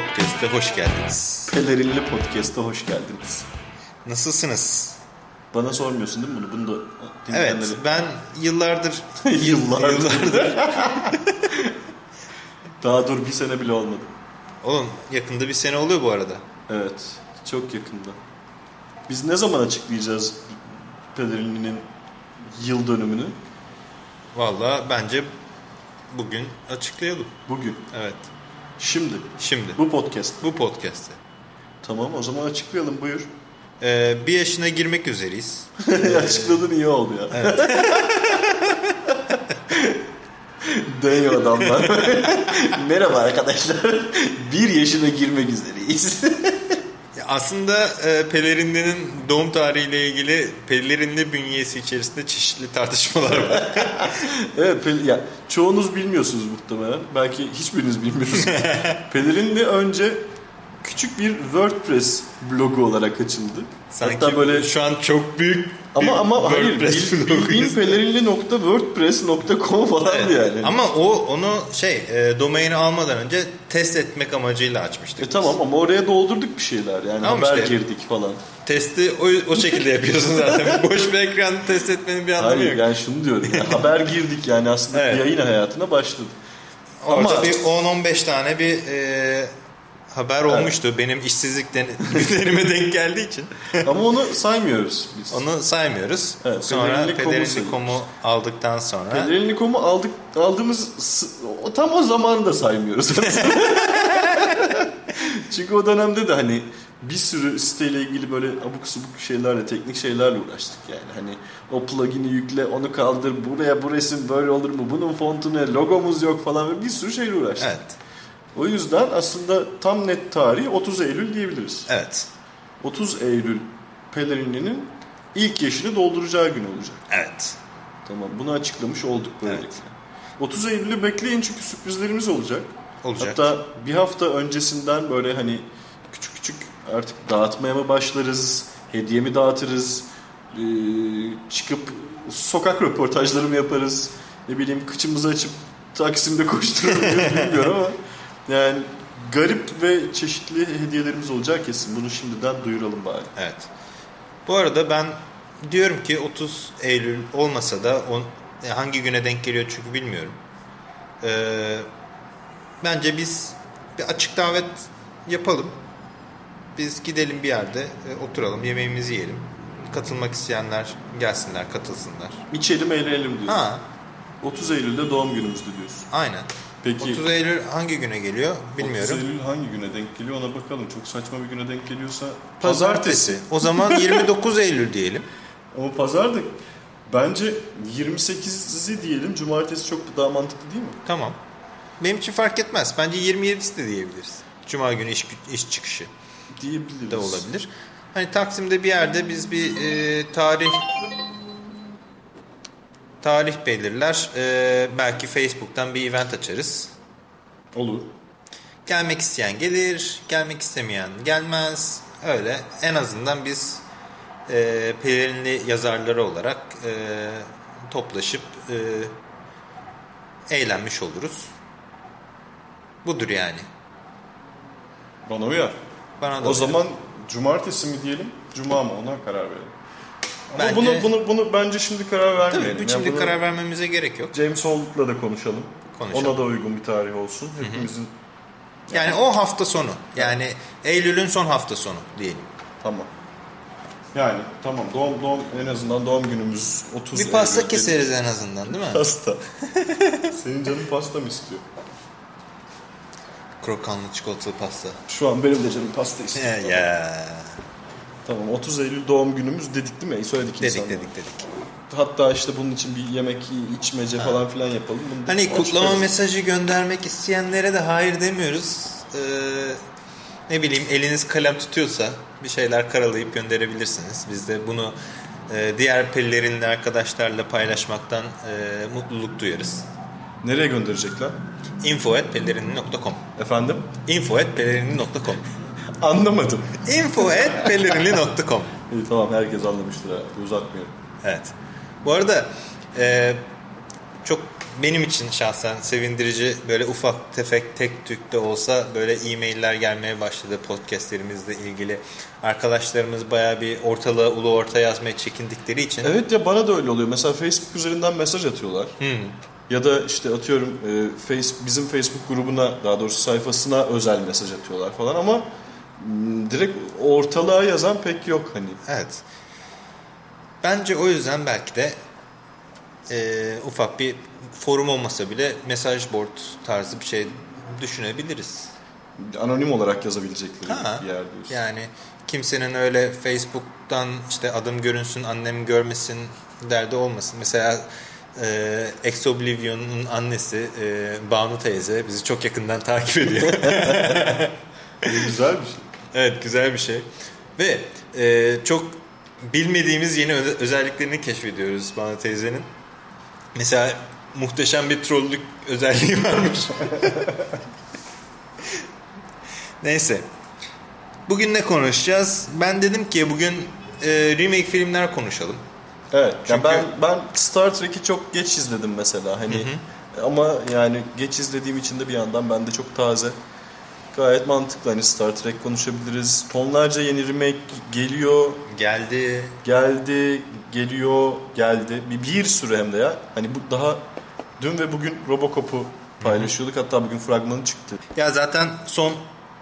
Podcast'e hoş geldiniz. Pelerinli Podcast'a hoş geldiniz. Nasılsınız? Bana sormuyorsun değil mi bunu? Bunu da Evet, ben yıllardır... Yıllardır. yıllardır. Daha dur bir sene bile olmadı. Oğlum yakında bir sene oluyor bu arada. Evet. Çok yakında. Biz ne zaman açıklayacağız Pelerinli'nin yıl dönümünü? Vallahi bence bugün açıklayalım. Bugün. Evet, Şimdi. şimdi Bu podcast. bu podcast'te. Tamam o zaman açıklayalım buyur. Ee, bir yaşına girmek üzereyiz. Açıkladın iyi oldu ya. Deniyor adamlar. Merhaba arkadaşlar. Bir yaşına girmek üzereyiz. Aslında e, pelerinlinin doğum tarihiyle ilgili pelerinli bünyesi içerisinde çeşitli tartışmalar var. evet pel- ya çoğunuz bilmiyorsunuz muhtemelen. Belki hiçbiriniz bilmiyorsunuz. Pelerinli önce küçük bir WordPress blogu olarak açıldı. Sanki Hatta böyle şu an çok büyük ama ama hayır WordPress bloguyuz. bildiğin pelerinli.wordpress.com falandı Evet. yani. Ama o onu şey e, domaini almadan önce test etmek amacıyla açmıştık. E tamam ama oraya doldurduk bir şeyler yani Tamam haber işte. girdik falan. Testi o, o şekilde yapıyorsun zaten. Boş bir ekranı test etmenin bir anlamı Hayır yok. yani şunu diyorum ya, haber girdik yani aslında Evet. yayın hayatına başladı. Orada Ama- bir 10-15 tane bir e, haber olmuştu. Benim işsizlikten günlerime denk geldiği için. Ama onu saymıyoruz biz. Onu saymıyoruz. Evet, sonra Pelerinli.com'u aldıktan sonra Pelerinli.com'u aldık aldığımız tam o zamanı da saymıyoruz. Çünkü o dönemde de hani bir sürü siteyle ilgili böyle abuk subuk şeylerle, teknik şeylerle uğraştık yani. Hani o plugin'i yükle, onu kaldır, buraya bu resim böyle olur mu, bunun fontu ne, logomuz yok falan ve bir sürü şeyle uğraştık. evet. O yüzden aslında tam net tarihi 30 Eylül diyebiliriz. Evet. 30 Eylül Pelerinli'nin ilk yaşını dolduracağı gün olacak. Evet. Tamam bunu açıklamış olduk böylelikle. Evet. 30 Eylül'ü bekleyin çünkü sürprizlerimiz olacak. Olacak. Hatta bir hafta öncesinden böyle hani küçük küçük artık dağıtmaya mı başlarız, hediye mi dağıtırız, ee, çıkıp sokak röportajları mı yaparız, ne bileyim kıçımızı açıp Taksim'de koşturur bilmiyorum ama yani garip ve çeşitli hediyelerimiz olacak kesin. Bunu şimdiden duyuralım bari. Evet. Bu arada ben diyorum ki 30 Eylül olmasa da on, e, hangi güne denk geliyor çünkü bilmiyorum. Ee, bence biz bir açık davet yapalım. Biz gidelim bir yerde e, oturalım, yemeğimizi yiyelim. Katılmak isteyenler gelsinler, katılsınlar. İçelim eğlenelim diyorsun. Ha, 30 Eylül'de doğum günümüzdü diyorsun. aynen. Peki 30 Eylül hangi güne geliyor bilmiyorum. 30 Eylül hangi güne denk geliyor ona bakalım. Çok saçma bir güne denk geliyorsa Pazartesi. O zaman 29 Eylül diyelim. Ama pazarda bence 28'i diyelim. Cumartesi çok daha mantıklı değil mi? Tamam. Benim için fark etmez. Bence 27'si de diyebiliriz. Cuma günü iş, iş çıkışı Diyebiliriz. de olabilir. Hani Taksim'de bir yerde biz bir e, tarih tarih belirler. E, belki Facebook'tan bir event açarız. Olur. Gelmek isteyen gelir, gelmek istemeyen gelmez. Öyle. En azından biz e, pelerinli yazarları olarak e, toplaşıp e, eğlenmiş oluruz. Budur yani. Bana uyar. Bana da O uyar. zaman cumartesi mi diyelim, cuma mı ona karar verelim. Ama Bence- bunu bunu bunu bence şimdi karar vermeyelim. Tabii Yani şimdi bunu karar vermemize gerek yok. James Holt'la da konuşalım. Konuşalım. Ona da uygun bir tarih olsun. Hepimizin Yani o hafta sonu. Yani Eylül'ün son hafta sonu diyelim. tamam. Yani tamam doğum doğum en azından doğum günümüz 30 Bir pasta Eylül. keseriz en azından değil mi? Pasta. Senin canın pasta mı istiyor? Krokanlı çikolatalı pasta. Şu an benim de canım pasta istiyor. Ya, ya. Tamam 30 Eylül doğum günümüz dedik değil mi? Söyledik Dedik insanlara. dedik dedik. Hatta işte bunun için bir yemek, içmece falan filan yapalım. Bunu Hani kutlama açıklarız. mesajı göndermek isteyenlere de hayır demiyoruz. Ee, ne bileyim eliniz kalem tutuyorsa bir şeyler karalayıp gönderebilirsiniz. Biz de bunu e, diğer pellerinli arkadaşlarla paylaşmaktan e, mutluluk duyarız. Nereye gönderecekler? info.pellerinli.com Efendim? info.pellerinli.com Anlamadım. info.pellerinli.com İyi tamam herkes anlamıştır ha. Uzatmıyorum. Evet. Bu arada e, çok benim için şahsen sevindirici böyle ufak tefek tek tük de olsa böyle e-mailler gelmeye başladı podcastlerimizle ilgili. Arkadaşlarımız baya bir ortalığa ulu orta yazmaya çekindikleri için. Evet ya bana da öyle oluyor. Mesela Facebook üzerinden mesaj atıyorlar. Hmm. Ya da işte atıyorum e, face, bizim Facebook grubuna daha doğrusu sayfasına özel mesaj atıyorlar falan ama direkt ortalığa yazan pek yok hani. Evet. Bence o yüzden belki de e, ufak bir forum olmasa bile mesaj board tarzı bir şey düşünebiliriz. Anonim olarak yazabilecekleri Ha, bir yer diyorsun. Yani kimsenin öyle Facebook'tan işte adım görünsün, annem görmesin derdi olmasın. Mesela e, Ex Oblivion'un annesi e, Banu teyze bizi çok yakından takip ediyor. Güzel bir şey. Evet güzel bir şey. Ve e, çok bilmediğimiz yeni öze- özelliklerini keşfediyoruz Banu teyzenin. Mesela muhteşem bir trollük özelliği varmış. Neyse. Bugün ne konuşacağız? Ben dedim ki bugün e, remake filmler konuşalım. Evet. Çünkü- ben ben Star Trek'i çok geç izledim mesela hani ama yani geç izlediğim için de bir yandan bende çok taze. Gayet mantıklı hani Star Trek konuşabiliriz. Tonlarca yeni remake geliyor, Geldi. geldi, geliyor, geldi. Bir, bir sürü hem de ya. Hani bu daha dün ve bugün Robocop'u paylaşıyorduk. Hatta bugün fragmanı çıktı. Ya zaten son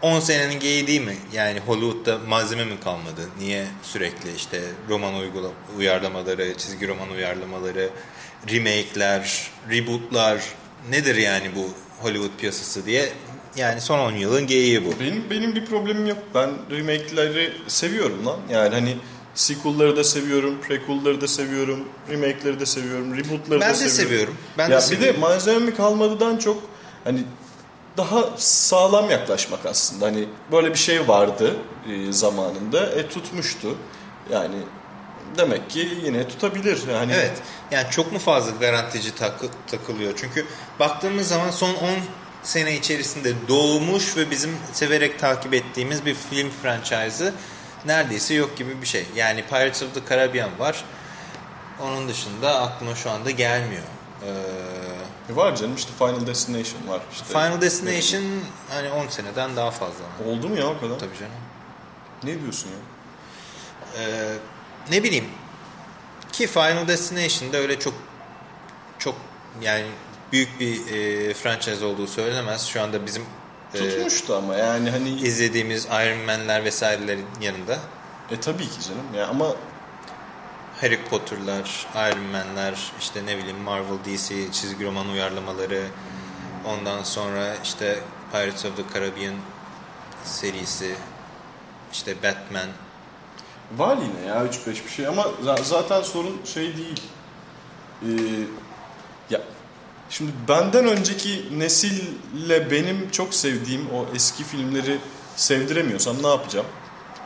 10 senenin geyiği değil mi? Yani Hollywood'da malzeme mi kalmadı? Niye sürekli işte roman uygula uyarlamaları, çizgi roman uyarlamaları, remake'ler, reboot'lar nedir yani bu Hollywood piyasası diye? Yani son 10 yılın geyiği bu. Benim benim bir problemim yok. Ben remake'leri seviyorum lan. Yani hani sequel'ları da seviyorum, prequel'ları da seviyorum, remake'leri de seviyorum, reboot'ları Ben da de seviyorum. seviyorum. Ben ya de bir seviyorum. de malzeme mi kalmadıdan çok hani daha sağlam yaklaşmak aslında. Hani böyle bir şey vardı e, zamanında. E tutmuştu. Yani demek ki yine tutabilir. Yani Evet. Yani çok mu fazla garantici takı- takılıyor? Çünkü baktığımız zaman son 10 sene içerisinde doğmuş ve bizim severek takip ettiğimiz bir film franchise'ı neredeyse yok gibi bir şey. Yani Pirates of the Caribbean var. Onun dışında aklıma şu anda gelmiyor. Ee, var canım işte Final Destination var. işte. Final Destination hani 10 seneden daha fazla. Oldu mu ya o kadar? Tabii canım. Ne diyorsun ya? Ee, ne bileyim ki Final Destination'da öyle çok çok yani büyük bir e, franchise olduğu söylenemez. Şu anda bizim e, Tutmuştu ama yani hani izlediğimiz Iron Man'ler vesairelerin yanında e tabii ki canım ya ama Harry Potter'lar, Iron Man'ler, işte ne bileyim Marvel DC çizgi roman uyarlamaları, ondan sonra işte Pirates of the Caribbean serisi, işte Batman. var yine ya 3-5 bir şey ama za- zaten sorun şey değil. Ee, şimdi benden önceki nesille benim çok sevdiğim o eski filmleri sevdiremiyorsam ne yapacağım?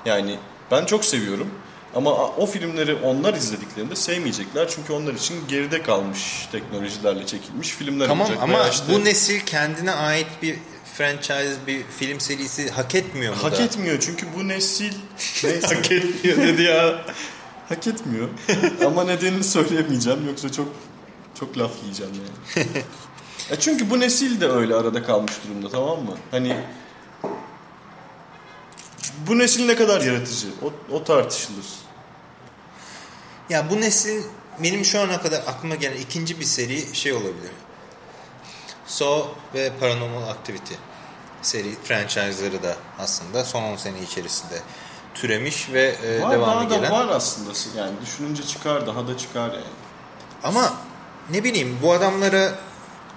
Yani ben çok seviyorum ama o filmleri onlar izlediklerinde sevmeyecekler çünkü onlar için geride kalmış teknolojilerle çekilmiş filmler Tamam olacak. ama Veya işte- bu nesil kendine ait bir franchise, bir film serisi hak etmiyor mu Hak da? etmiyor çünkü bu nesil neyse. hak etmiyor dedi ya. Hak etmiyor. Ama nedenini söyleyemeyeceğim yoksa çok çok laf yiyeceğim yani. e çünkü bu nesil de öyle arada kalmış durumda tamam mı? Hani bu nesil ne kadar yaratıcı? O, o tartışılır. Ya bu neslin benim şu ana kadar aklıma gelen ikinci bir seri şey olabilir. Saw ve Paranormal Activity seri franchise'ları da aslında son 10 sene içerisinde türemiş ve e, Var devamı daha gelen. var aslında yani düşününce çıkar daha da çıkar yani. Ama ne bileyim bu adamlara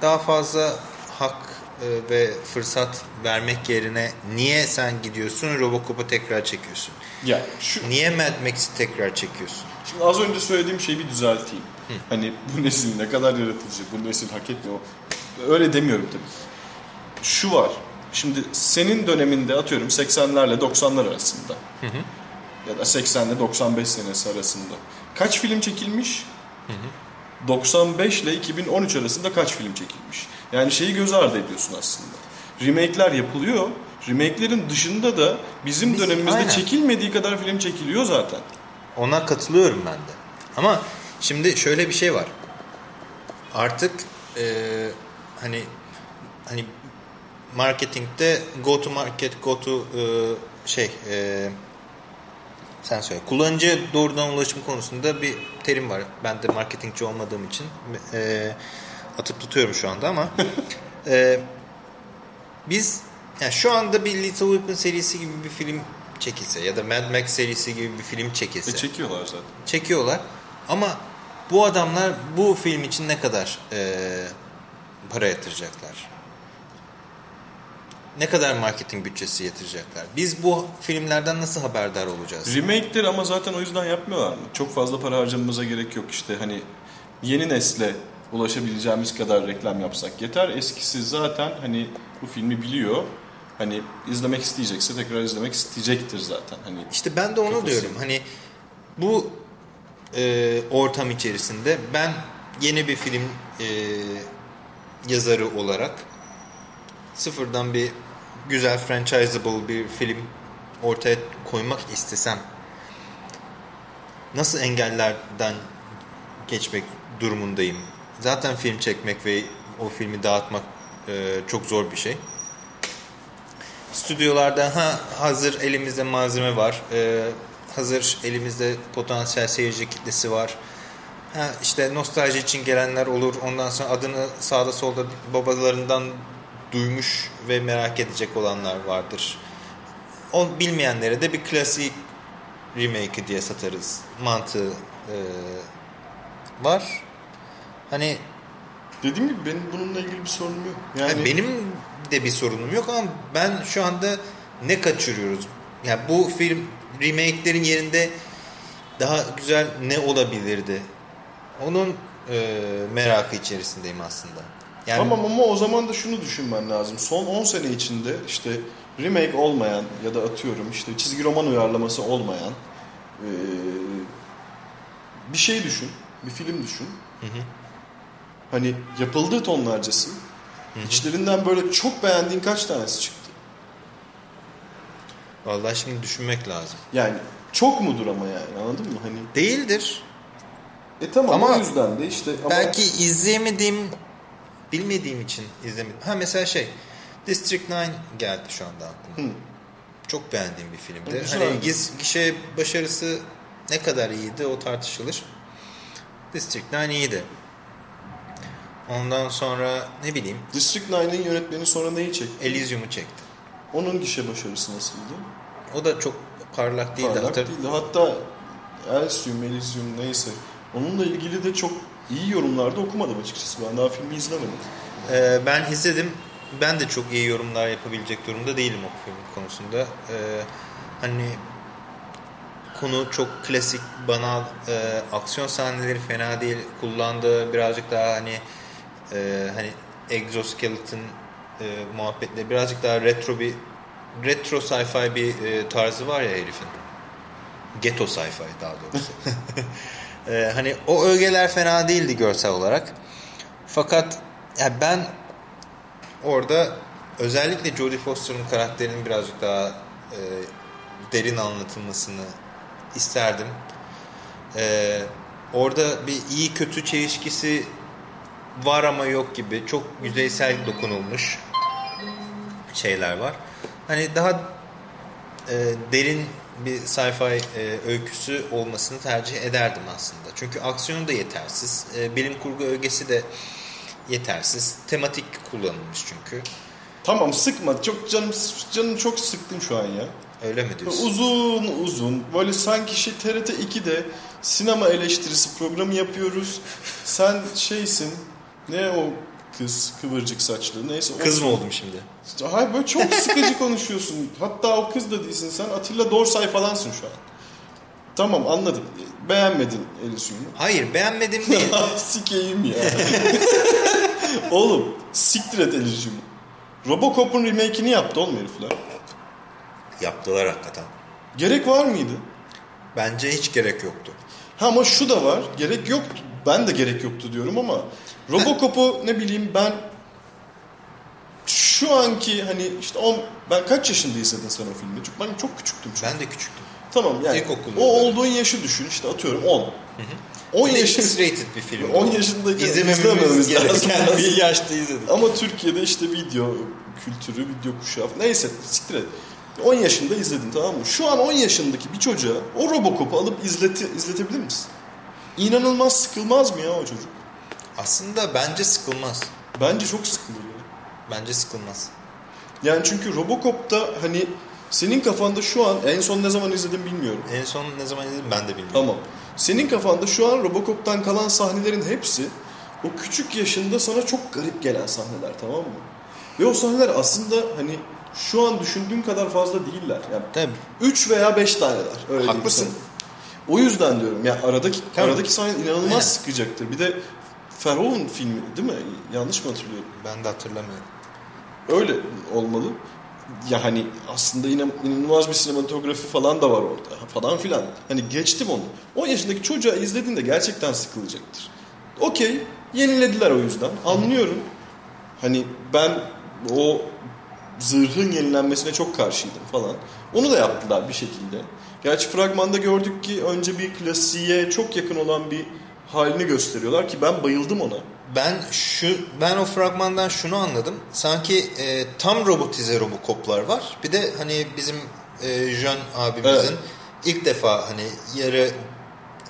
daha fazla hak e, ve fırsat vermek yerine niye sen gidiyorsun Robocop'u tekrar çekiyorsun? Ya şu Niye Mad Max'i tekrar çekiyorsun? Şimdi az önce söylediğim şeyi bir düzelteyim. Hani bu nesil ne kadar yaratıcı, bu nesil hak etmiyor. Öyle demiyorum tabii. Şu var. Şimdi senin döneminde atıyorum 80'lerle 90'lar arasında. Ya da 80 ile 95 senesi arasında. Kaç film çekilmiş? 95 ile 2013 arasında kaç film çekilmiş? Yani şeyi göz ardı ediyorsun aslında. Remake'ler yapılıyor. Remake'lerin dışında da bizim Biz- dönemimizde aynen. çekilmediği kadar film çekiliyor zaten. Ona katılıyorum ben de. Ama şimdi şöyle bir şey var. Artık e, hani hani marketingde go to market, go to e, şey e, sen söyle. Kullanıcı doğrudan ulaşım konusunda bir terim var. Ben de marketingçi olmadığım için e, atıp tutuyorum şu anda ama e, biz yani şu anda bir Little Weapon serisi gibi bir film çekilse ya da Mad Max serisi gibi bir film çekilse. E çekiyorlar zaten. Çekiyorlar ama bu adamlar bu film için ne kadar e, para yatıracaklar? Ne kadar marketing bütçesi yatıracaklar? Biz bu filmlerden nasıl haberdar olacağız? Remake'leri ama zaten o yüzden yapmıyorlar mı? Çok fazla para harcamamıza gerek yok işte hani yeni nesle ulaşabileceğimiz kadar reklam yapsak yeter. Eskisi zaten hani bu filmi biliyor. Hani izlemek isteyecekse tekrar izlemek isteyecektir zaten. Hani İşte ben de onu Kafası. diyorum. Hani bu e, ortam içerisinde ben yeni bir film e, yazarı olarak sıfırdan bir güzel franchisable bir film ortaya koymak istesem nasıl engellerden geçmek durumundayım? Zaten film çekmek ve o filmi dağıtmak e, çok zor bir şey. Stüdyolarda ha hazır elimizde malzeme var. e, hazır elimizde potansiyel seyirci kitlesi var. Ha işte nostalji için gelenler olur. Ondan sonra adını sağda solda babalarından duymuş ve merak edecek olanlar vardır. O bilmeyenlere de bir klasik remake diye satarız. Mantığı e, var. Hani dediğim gibi benim bununla ilgili bir sorunum yok. Yani yani benim de bir sorunum yok ama ben şu anda ne kaçırıyoruz? Yani bu film remake'lerin yerinde daha güzel ne olabilirdi? Onun e, merakı içerisindeyim aslında. Yani Tamam ama o zaman da şunu düşünmen lazım. Son 10 sene içinde işte remake olmayan ya da atıyorum işte çizgi roman uyarlaması olmayan eee, bir şey düşün. Bir film düşün. Hani yapıldığı tonlarcası. İçlerinden böyle çok beğendiğin kaç tanesi çıktı? vallahi şimdi düşünmek lazım. Yani çok mudur ama yani anladın mı? Hani Değildir. e tamam Ama o yüzden de işte ama Belki izleyemediğim, bilmediğim için izlemedim. Ha mesela şey, District 9 geldi şu anda aklıma. Hı. Çok beğendiğim bir filmdi. Güzeldi. Hani giz, gişe başarısı ne kadar iyiydi o tartışılır. District 9 iyiydi. Ondan sonra ne bileyim District 9'ın yönetmeni sonra neyi çekti? Elysium'u çekti. Onun gişe başarısı nasıldı? O da çok parlak değildi. Parlak Hatır- değildi. Hatta Elysium, Elysium neyse. Onunla ilgili de çok iyi yorumlarda okumadım açıkçası. Ben daha filmi izlemedim. Ee, ben izledim. Ben de çok iyi yorumlar yapabilecek durumda değilim o film konusunda. Ee, hani konu çok klasik, banal, e, aksiyon sahneleri fena değil. Kullandığı birazcık daha hani e, hani exoskeleton e, muhabbetle birazcık daha retro bir retro sci-fi bir e, tarzı var ya herifin. Ghetto sci-fi daha doğrusu. E, hani o ögeler fena değildi görsel olarak. Fakat ya ben orada özellikle Jodie Foster'ın karakterinin birazcık daha e, derin anlatılmasını isterdim. E, orada bir iyi kötü çelişkisi var ama yok gibi çok yüzeysel dokunulmuş şeyler var. Hani daha e, derin bir sci-fi e, öyküsü olmasını tercih ederdim aslında. Çünkü aksiyonu da yetersiz. E, bilim kurgu ögesi de yetersiz. Tematik kullanılmış çünkü. Tamam sıkma. Çok canım canım çok sıktın şu an ya. Öyle mi diyorsun? Uzun uzun böyle sanki şey TRT 2'de sinema eleştirisi programı yapıyoruz. Sen şeysin. Ne o kız kıvırcık saçlı neyse. Kız mı oldum şimdi? Hayır böyle çok sıkıcı konuşuyorsun. Hatta o kız da değilsin sen. Atilla Dorsay falansın şu an. Tamam anladım. Beğenmedin Elysium'u. Hayır beğenmedim değil. Sikeyim ya. Oğlum siktir et Elysium'u. Robocop'un remake'ini yaptı oğlum herifler. Yaptılar hakikaten. Gerek var mıydı? Bence hiç gerek yoktu. Ha ama şu da var. Gerek yoktu. Ben de gerek yoktu diyorum ama Robocop'u ne bileyim ben şu anki hani işte on, ben kaç yaşında izledin sen o filmi? Çünkü ben çok küçüktüm çünkü. Ben de küçüktüm. Tamam yani İlkokul o olduğun yaşı düşün işte atıyorum 10. 10 Bir de yaşın X-rated bir film. 10 yaşındayken İzlememiz gereken bir yaşta izledik. Ama Türkiye'de işte video kültürü, video kuşağı neyse siktir et. 10 yaşında izledin tamam mı? Şu an 10 yaşındaki bir çocuğa o Robocop'u alıp izleti, izletebilir misin? İnanılmaz sıkılmaz mı ya o çocuk? Aslında bence sıkılmaz. Bence çok sıkılır. Bence sıkılmaz. Yani çünkü Robocop'ta hani senin kafanda şu an en son ne zaman izledim bilmiyorum. En son ne zaman izledim ben de bilmiyorum. Tamam. Senin kafanda şu an Robocop'tan kalan sahnelerin hepsi o küçük yaşında sana çok garip gelen sahneler tamam mı? Ve o sahneler aslında hani şu an düşündüğün kadar fazla değiller. Yani Tabii. 3 veya 5 taneler. Öyle Haklısın. O yüzden diyorum ya aradaki Tabii. aradaki sahne inanılmaz Aynen. sıkacaktır. Bir de Verhoeven filmi değil mi? Yanlış mı hatırlıyorum? Ben de hatırlamıyorum. Öyle olmalı. Ya hani aslında yine inanılmaz bir sinematografi falan da var orada falan filan. Hani geçtim onu. 10 yaşındaki çocuğa izlediğinde gerçekten sıkılacaktır. Okey yenilediler o yüzden. Anlıyorum. Hani ben o zırhın yenilenmesine çok karşıydım falan. Onu da yaptılar bir şekilde. Gerçi fragmanda gördük ki önce bir klasiğe çok yakın olan bir halini gösteriyorlar ki ben bayıldım ona. Ben şu ben o fragmandan şunu anladım. Sanki e, tam robotize robokoplar var. Bir de hani bizim e, Jön abimizin Evet. ilk defa hani yarı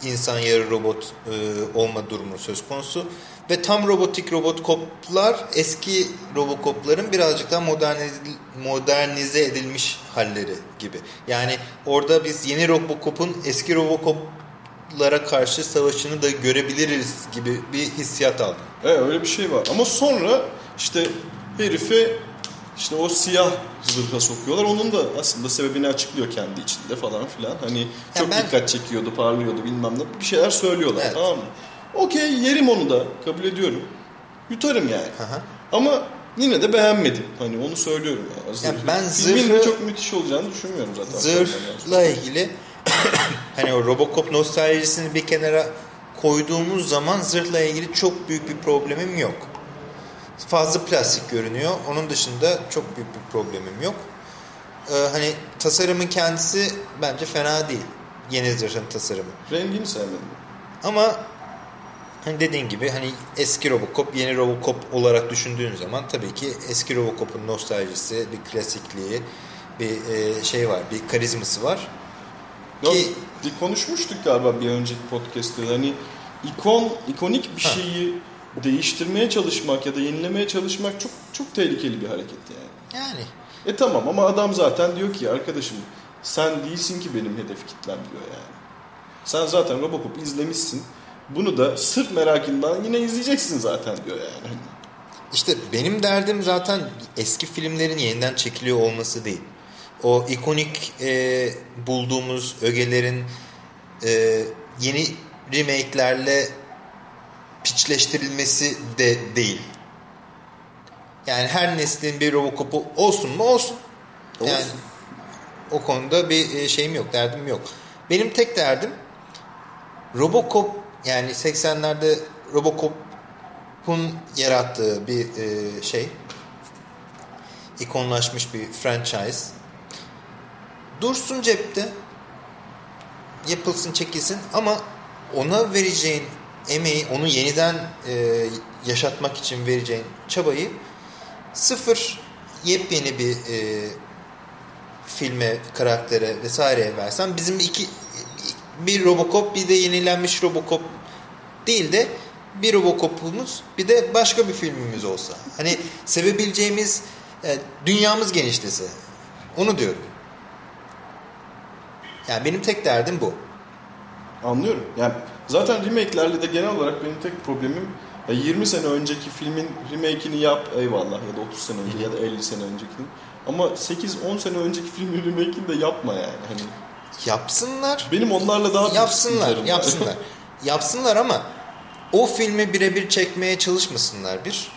insan yarı robot e, olma durumu söz konusu. Ve tam robotik robokoplar eski robokopların birazcık daha modernize, modernize edilmiş halleri gibi. Yani orada biz yeni robokopun eski robokoplara karşı savaşını da görebiliriz gibi bir hissiyat aldım. Evet öyle bir şey var. Ama sonra işte herifi işte o siyah zırha sokuyorlar. Onun da aslında sebebini açıklıyor kendi içinde falan filan. Hani çok ben- dikkat çekiyordu, parlıyordu bilmem ne. Bir şeyler söylüyorlar Evet. tamam mı? Okey yerim onu da kabul ediyorum. Yutarım yani. Aha. Ama yine de beğenmedim. Hani onu söylüyorum yani. Ya ben Filmin zırhı- çok müthiş olacağını düşünmüyorum zaten. Zırhla ilgili hani o Robocop nostaljisini bir kenara koyduğumuz zaman zırhla ilgili çok büyük bir problemim yok. Fazla plastik görünüyor. Onun dışında çok büyük bir problemim yok. Ee, hani tasarımın kendisi bence fena değil. Yeni zırhın tasarımı. Rengini sevmedim. Ama hani dediğin gibi hani eski Robocop yeni Robocop olarak düşündüğün zaman tabii ki eski Robocop'un nostaljisi, bir klasikliği, bir e, şey var, bir karizması var. Ki- konuşmuştuk galiba bir önceki podcast'te. Hani ikon, ikonik bir Ha. şeyi değiştirmeye çalışmak ya da yenilemeye çalışmak çok çok tehlikeli bir hareket yani. Yani E tamam ama adam zaten diyor ki arkadaşım sen değilsin ki benim hedef kitlem diyor yani. Sen zaten Robocop izlemişsin. Bunu da sırf merakından yine izleyeceksin zaten diyor yani. işte benim derdim zaten eski filmlerin yeniden çekiliyor olması değil. O ikonik e, bulduğumuz ögelerin e, yeni remake'lerle piçleştirilmesi de değil. Yani her neslin bir Robocop'u olsun mu olsun. Olsun. Yani o konuda bir e, şeyim yok, derdim yok. Benim tek derdim Robocop yani 80'lerde Robocop'un yarattığı bir e, şey ikonlaşmış bir franchise dursun cepte yapılsın çekilsin ama ona vereceğin emeği onu yeniden e, yaşatmak için vereceğin çabayı sıfır yepyeni bir e, filme, karaktere vesaireye versen bizim iki bir Robocop bir de yenilenmiş Robocop değil de bir Robocop'umuz bir de başka bir filmimiz olsa. Hani sevebileceğimiz e, dünyamız genişlese. Onu diyorum. Yani benim tek derdim bu. Anlıyorum. Yani zaten remake'lerle de genel olarak benim tek problemim ya 20 sene önceki filmin remake'ini yap eyvallah ya da 30 sene önce ya da 50 sene öncekini. Ama 8-10 sene önceki filmin remake'ini de yapma yani. Hani Yapsınlar. benim onlarla daha Yapsınlar, var. yapsınlar. yapsınlar ama o filmi birebir çekmeye çalışmasınlar bir.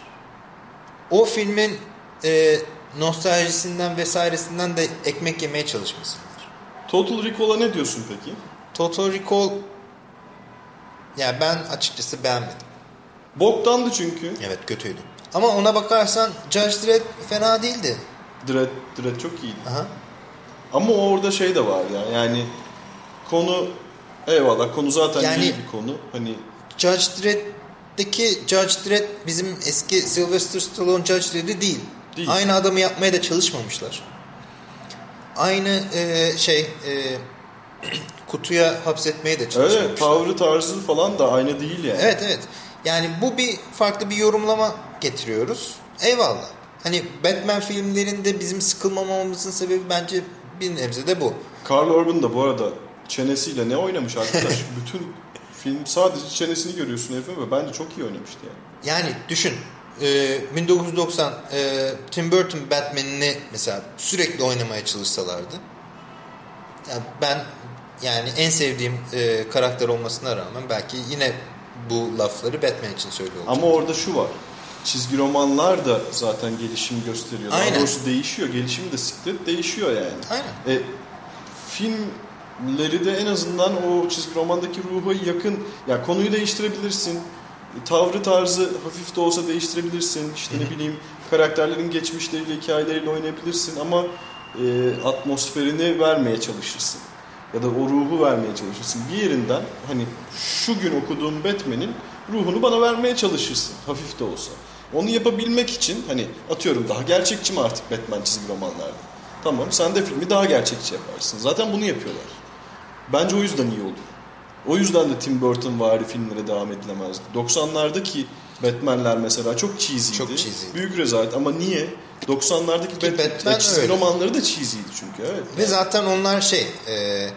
O filmin e, nostaljisinden vesairesinden de ekmek yemeye çalışmasınlar. Total Recall'a ne diyorsun peki? Total Recall ya ben açıkçası beğenmedim. Boktandı çünkü. Evet kötüydü. Ama ona bakarsan Judge Dredd fena değildi. Dredd, Dredd çok iyiydi. Aha. Ama orada şey de var ya yani konu eyvallah konu zaten Yani- iyi bir konu. Hani Judge Dredd'deki Judge Dredd bizim eski Sylvester Stallone Judge Dredd'i değil. Değil. Aynı adamı yapmaya da çalışmamışlar. Aynı e, şey e, kutuya hapsetmeye de çalışmamışlar. Evet tavrı tarzı falan da aynı değil yani. Evet evet. Yani bu bir farklı bir yorumlama getiriyoruz. Eyvallah. Hani Batman filmlerinde bizim sıkılmamamızın sebebi bence bir nebze de bu. Carl Urban da bu arada çenesiyle ne oynamış arkadaş? Bütün film sadece çenesini görüyorsun herifin ve bence çok iyi oynamıştı yani. Yani düşün. E, 1990 e, Tim Burton Batman'ini mesela sürekli oynamaya çalışsalardı. Yani ben yani en sevdiğim e, karakter olmasına rağmen belki yine bu lafları Batman için söylüyor. Ama orada şu var. Çizgi romanlar da zaten gelişim gösteriyor. Daha Aynen. doğrusu değişiyor. Gelişimi de siklet değişiyor yani. Aynen. E, filmleri de en azından o çizgi romandaki ruha yakın. Ya konuyu değiştirebilirsin. E, Tavrı tarzı hafif de olsa değiştirebilirsin. İşte ne bileyim karakterlerin geçmişleriyle, hikayeleriyle oynayabilirsin ama e, atmosferini vermeye çalışırsın. Ya da o ruhu vermeye çalışırsın. Bir yerinden hani şu gün okuduğum Batman'in ruhunu bana vermeye çalışırsın. Hafif de olsa. Onu yapabilmek için hani atıyorum daha gerçekçi mi artık Batman çizgi romanlarda? Tamam sen de filmi daha gerçekçi yaparsın. Zaten bunu yapıyorlar. Bence o yüzden iyi oldu. O yüzden de Tim Burton vari filmlere devam edilemezdi. 90'lardaki Batman'ler mesela çok cheesy'ydi. Çok cheesy'ydi. Büyük rezalet ama niye? 90'lardaki Ki Batman, çizgi öyle. romanları da cheesy'ydi çünkü. Evet. Ve zaten onlar şey e,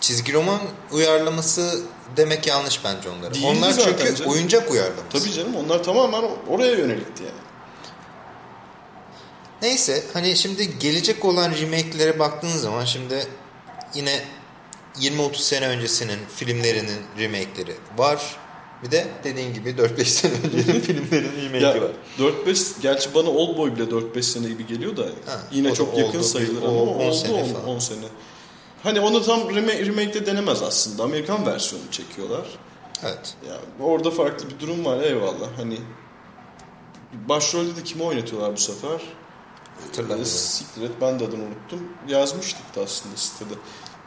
çizgi roman uyarlaması demek yanlış bence onlara. Değildi onlar çünkü canım. oyuncak uyarlaması. Tabii canım onlar tamamen oraya yönelikti yani. Neyse hani şimdi gelecek olan remake'lere baktığın zaman şimdi yine 20-30 sene öncesinin filmlerinin remake'leri var. Bir de dediğin gibi 4-5 sene öncenin filmlerinin remake'i var. 4-5 gerçi bana Oldboy bile 4-5 sene gibi geliyor da Ha, yine o da çok yakın oldu. sayılır O ama 10 oldu sene 10 falan. 10 sene. Hani onu tam remake, remake'de denemez aslında. Amerikan versiyonu çekiyorlar. Evet. Ya orada farklı bir durum var eyvallah. Hani başrolde de kimi oynatıyorlar bu sefer? Hatırlamıyorum. Siktir et ben de adını unuttum. Yazmıştık da aslında sitede.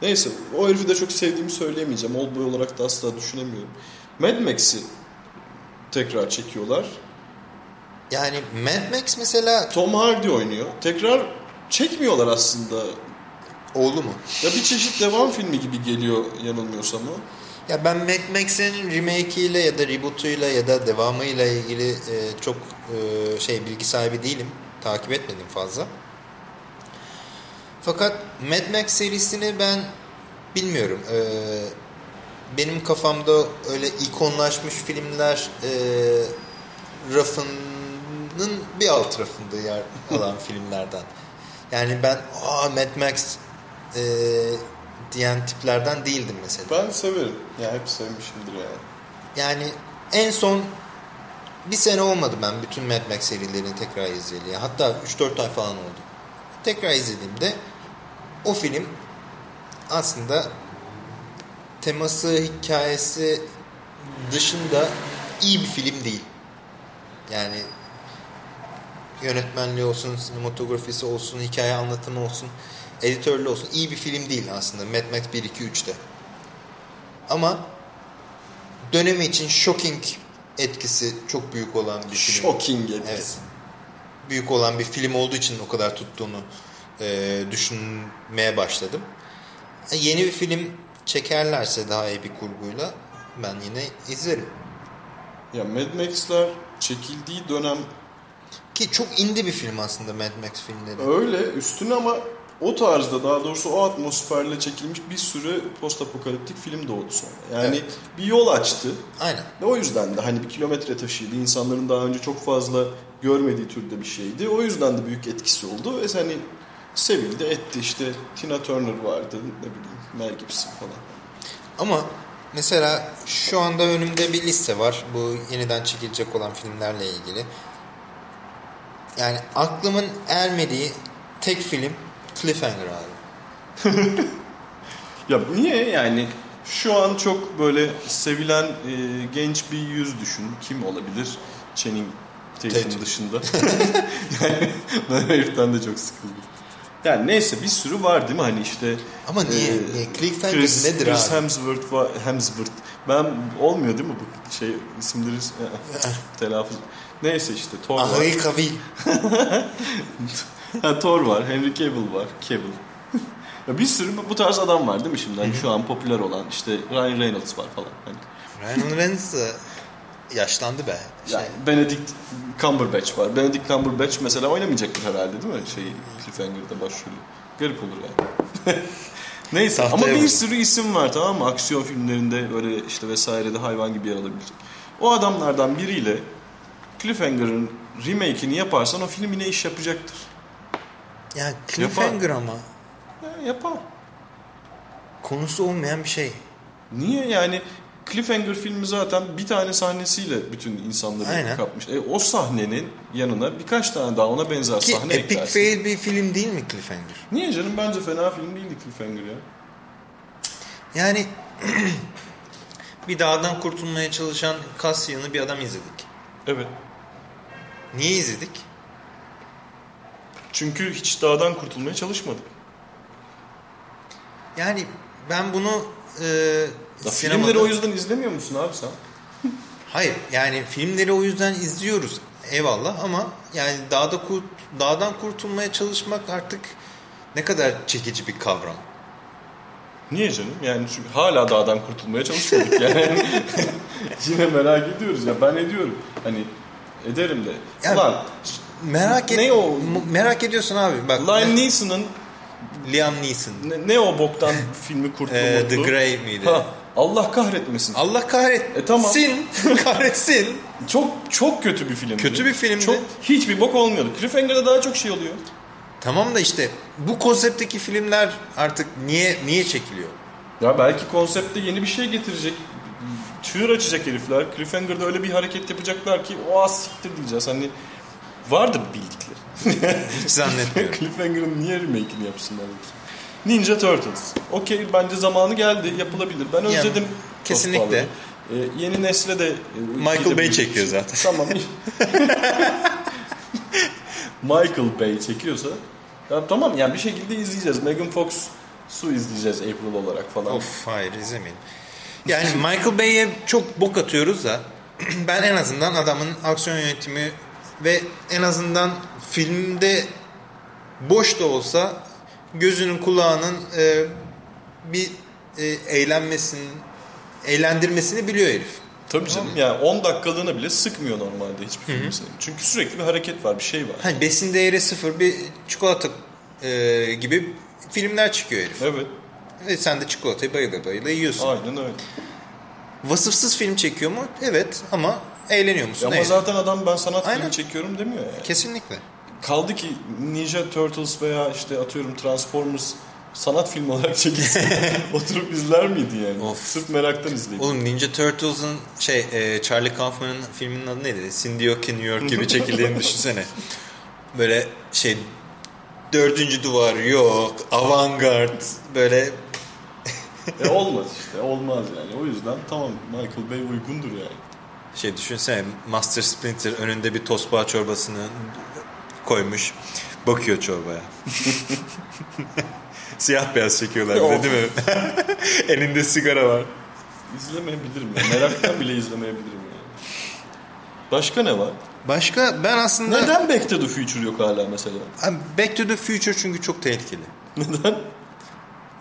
Neyse o herifi de çok sevdiğimi söyleyemeyeceğim. Oldboy olarak da asla düşünemiyorum. Mad Max'i tekrar çekiyorlar. Yani Mad Max mesela Tom Hardy oynuyor. Tekrar çekmiyorlar aslında. oğlu mu? Ya bir çeşit devam filmi gibi geliyor yanılmıyorsam o. Ya ben Mad Max'in remake'iyle ya da reboot'uyla ya da devamıyla ilgili e, çok e, şey bilgi sahibi değilim. Takip etmedim fazla. Fakat Mad Max serisini ben bilmiyorum. E, benim kafamda öyle ikonlaşmış filmler e, rafının bir alt rafında yer alan filmlerden. Yani ben aa Mad Max e, diyen tiplerden değildim mesela. Ben severim. Ya hep sevmişimdir yani. Yani en son bir sene olmadı ben bütün Mad Max serilerini tekrar izleyeli. Hatta 3-4 ay falan oldu. Tekrar izlediğimde o film aslında teması, hikayesi dışında iyi bir film değil. Yani yönetmenliği olsun, sinematografisi olsun, hikaye anlatımı olsun, editörlüğü olsun iyi bir film değil aslında Mad Max 1, 2, 3'te. Ama dönemi için shocking etkisi çok büyük olan bir film. Shocking etkisi. Evet. Büyük olan bir film olduğu için o kadar tuttuğunu e, düşünmeye başladım. E, Yeni bir film çekerlerse daha iyi bir kurguyla ben yine izlerim. Ya Mad Max'ler çekildiği dönem Ki çok indi bir film aslında Mad Max filmleri. öyle üstüne ama o tarzda daha doğrusu o atmosferle çekilmiş bir sürü post apokaliptik film doğdu sonra. Yani Evet. bir yol açtı. Aynen. Ve o yüzden de hani bir kilometre taşıydı. İnsanların daha önce çok fazla görmediği türde bir şeydi. O yüzden de büyük etkisi oldu. Ve hani sevildi etti işte Tina Turner vardı ne bileyim Mel Gibson falan. Ama mesela şu anda önümde bir liste var. Bu yeniden çekilecek olan filmlerle ilgili. Yani aklımın ermediği tek film Cliffhanger abi. Ya niye yani şu an çok böyle sevilen e, genç bir yüz düşün. Kim olabilir? Channing Tatum. dışında. yani ben heriften de çok sıkıldım. Yani neyse bir sürü var değil mi hani işte. Ama niye? e, Niye? Chris, nedir Chris abi? Hemsworth var. Hemsworth. Ben olmuyor değil mi bu şey isimleri telaffuz. Neyse işte Thor var. Ahayı kabil. Ha, Thor var, Henry Cavill var, Cavill. ya bir sürü bu- tarz adam var değil mi şimdi? Hani şu an popüler olan işte Ryan Reynolds var falan. Hani Ryan Reynolds yaşlandı be. Şey, yani Benedict Cumberbatch var. Benedict Cumberbatch mesela oynamayacakdır herhalde değil mi? Şey Cliffhanger'da başrolü. Garip olur yani. Neyse Tahtaya ama bir vurdu. sürü isim var tamam mı? Aksiyon filmlerinde böyle işte vesairede hayvan gibi yer alabilecek. O adamlardan biriyle Cliffhanger'ın remake'ini yaparsan o film yine iş yapacaktır. ya Cliffhanger ama Ya, yapar. konusu olmayan bir şey. Niye yani Cliffhanger filmi zaten bir tane sahnesiyle bütün insanları Aynen. kapmış. E, o sahnenin yanına birkaç tane daha ona benzer Ki sahne epic eklersin. fail bir film değil mi Cliffhanger? Niye canım bence fena film değildi Cliffhanger ya. Yani bir dağdan kurtulmaya çalışan Cassian'ı bir adam izledik. Evet. Niye izledik? Çünkü hiç dağdan kurtulmaya çalışmadık. Yani ben bunu e, Ya sinemada... filmleri o yüzden izlemiyor musun abi sen? Hayır yani filmleri o yüzden izliyoruz eyvallah ama yani dağda kurt, dağdan kurtulmaya çalışmak artık ne kadar çekici bir kavram. Niye canım? Yani çünkü hala dağdan kurtulmaya çalışmadık yani. Yine merak ediyoruz ya ben ediyorum. Hani ederim de. Yani- Ulan Merak et Ne o? merak ediyorsun abi bak. Liam Neeson'ın Liam Neeson. ne, ne o boktan filmi kurtlu Ee? The Grey miydi? Ha, Allah kahretmesin. Allah kahretsin. E, tamam. kahretsin. Çok çok kötü bir filmdi. Kötü bir filmdi. Çok hiçbir bok olmuyordu. Cliffhanger'da daha çok şey oluyor. Tamam da işte bu konseptteki filmler artık niye niye çekiliyor? Ya belki konsepte yeni bir şey getirecek. Tüyür açacak herifler. Cliffhanger'da öyle bir hareket yapacaklar ki o siktir diyeceğiz. Hani vardır bildikleri. Hiç zannetmiyorum. Cliffhanger'ın niye remake'ini yapsınlar yoksa? Ninja Turtles. Okey bence zamanı geldi yapılabilir. Ben Yani, özledim. kesinlikle. Ee, yeni nesle de... e, Michael Bay çekiyor zaten. Tamam. Michael Bay çekiyorsa ya tamam yani bir şekilde izleyeceğiz. Megan Fox su izleyeceğiz April olarak falan. Of hayır izlemeyin. Yani Michael Bay'e çok bok atıyoruz da ben en azından adamın aksiyon yönetimi ve en azından filmde boş da olsa gözünün kulağının e, bir e, eğlenmesini eğlendirmesini biliyor herif. Tabii canım yani 10 dakikalığına bile sıkmıyor normalde hiçbir film seni. Çünkü sürekli bir hareket var, bir şey var. Hani besin değeri sıfır bir çikolata e, gibi filmler çıkıyor herif. Evet, Ve sen de çikolatayı bayıla bayıla yiyorsun. aynen öyle. Vasıfsız film çekiyor mu? Evet ama eğleniyor musun? Ama Evet. zaten adam ben sanat Aynen. filmi çekiyorum demiyor yani. Kesinlikle. Kaldı ki Ninja Turtles veya işte atıyorum Transformers sanat filmi olarak çekilse oturup izler miydi yani? Of. Sırf meraktan izleyip. Oğlum Ninja Turtles'ın şey e, Charlie Kaufman'ın filminin adı neydi? Cindy O'Ki New York gibi çekildiğini düşünsene. Böyle şey dördüncü duvar yok, avantgard böyle E olmaz işte olmaz yani. O yüzden tamam Michael Bay uygundur yani. şey düşünsene Master Splinter önünde bir tosbağa çorbasını koymuş. Bakıyor çorbaya. Siyah beyaz çekiyorlar bir de değil mi? Elinde sigara var. İzlemeyebilirim ya. Meraktan bile izlemeyebilirim yani. Başka ne var? Başka ben aslında Neden Back to the Future yok hala mesela? Abi, Back to the Future çünkü çok tehlikeli. Neden?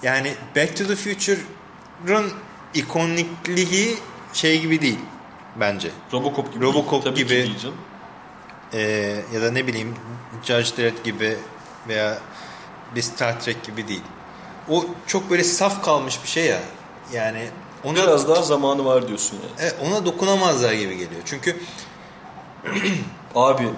Yani Back to the Future'ın ikonikliği şey gibi değil bence. Robocop gibi. Robocop Tabii gibi. Ki değil Ee, ya da ne bileyim Judge Dredd gibi veya bir Star Trek gibi değil. O çok böyle saf kalmış bir şey ya. Yani ona Biraz daha zamanı var diyorsun yani. Evet, ona dokunamazlar gibi geliyor. Çünkü Abi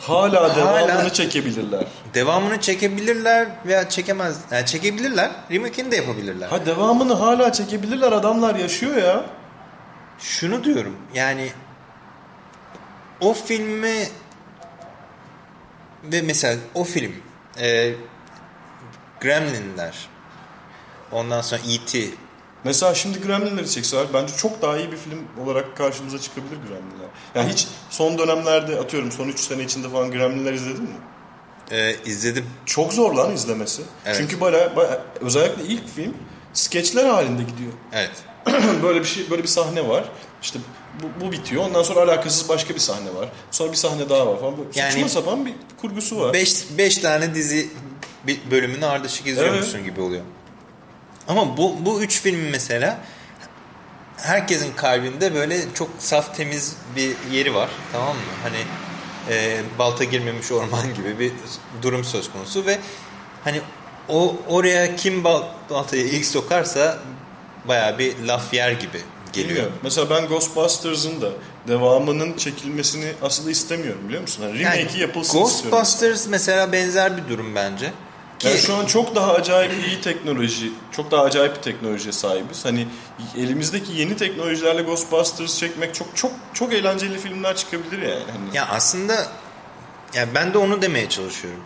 hala Hala- devamını çekebilirler. devamını çekebilirler veya çekemez. Yani çekebilirler, remake'ini de yapabilirler. Ha devamını hala çekebilirler adamlar yaşıyor ya. Şunu diyorum yani o filmi ve mesela o film e, Gremlinler ondan sonra E.T. Mesela şimdi Gremlinleri çekseler bence çok daha iyi bir film olarak karşımıza çıkabilir Gremlinler. Yani hiç son dönemlerde atıyorum son 3 sene içinde falan Gremlinler izledin mi? Ee, izledim. Çok zor lan izlemesi. Evet. Çünkü baya, baya- özellikle ilk film skeçler halinde gidiyor. Evet. böyle bir şey böyle bir sahne var. İşte bu, bu bitiyor. Ondan sonra alakasız başka bir sahne var. Sonra bir sahne daha var falan. Yani- Saçma sapan bir kurgusu var. 5 tane dizi bölümünü ardışık izliyormuşsun gibi oluyor. Ama bu bu üç film mesela herkesin kalbinde böyle çok saf temiz bir yeri var. Tamam mı? Hani e, balta girmemiş orman gibi bir durum söz konusu ve hani o oraya kim bal, baltayı ilk sokarsa bayağı bir laf yer gibi geliyor. Bilmiyorum. Mesela ben Ghostbusters'ın da devamının çekilmesini aslında istemiyorum biliyor musun? Hani Yani remake'i yapılsın istiyorum. Ghostbusters mesela benzer bir durum bence. Ki Yani şu an çok daha acayip iyi teknoloji, çok daha acayip bir teknolojiye sahibiz. Hani elimizdeki yeni teknolojilerle Ghostbusters çekmek çok çok çok eğlenceli filmler çıkabilir yani. Hani Ya aslında ya ben de onu demeye çalışıyorum.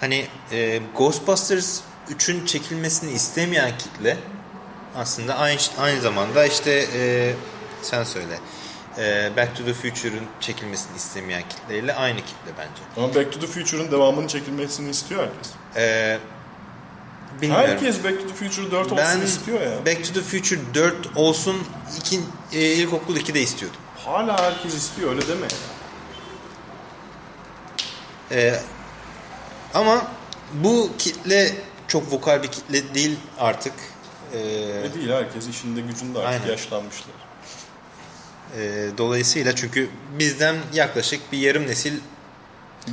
Hani e, Ghostbusters 3'ün çekilmesini istemeyen kitle aslında aynı aynı zamanda işte e, sen söyle. E, Back to the Future'ın çekilmesini istemeyen kitleyle aynı kitle bence. Ama Back to the Future'ın devamının çekilmesini istiyor herkes. E, bilmiyorum. Herkes Back to the Future 4 olsun ben istiyor ya. Back to the Future 4 olsun iki, e, ilkokul 2'de istiyordum. Hala herkes istiyor öyle deme. Ee, ama bu kitle çok vokal bir kitle değil artık. Ee, değil herkes işinde gücünde artık Aynen. yaşlanmışlar. e, dolayısıyla çünkü bizden yaklaşık bir yarım nesil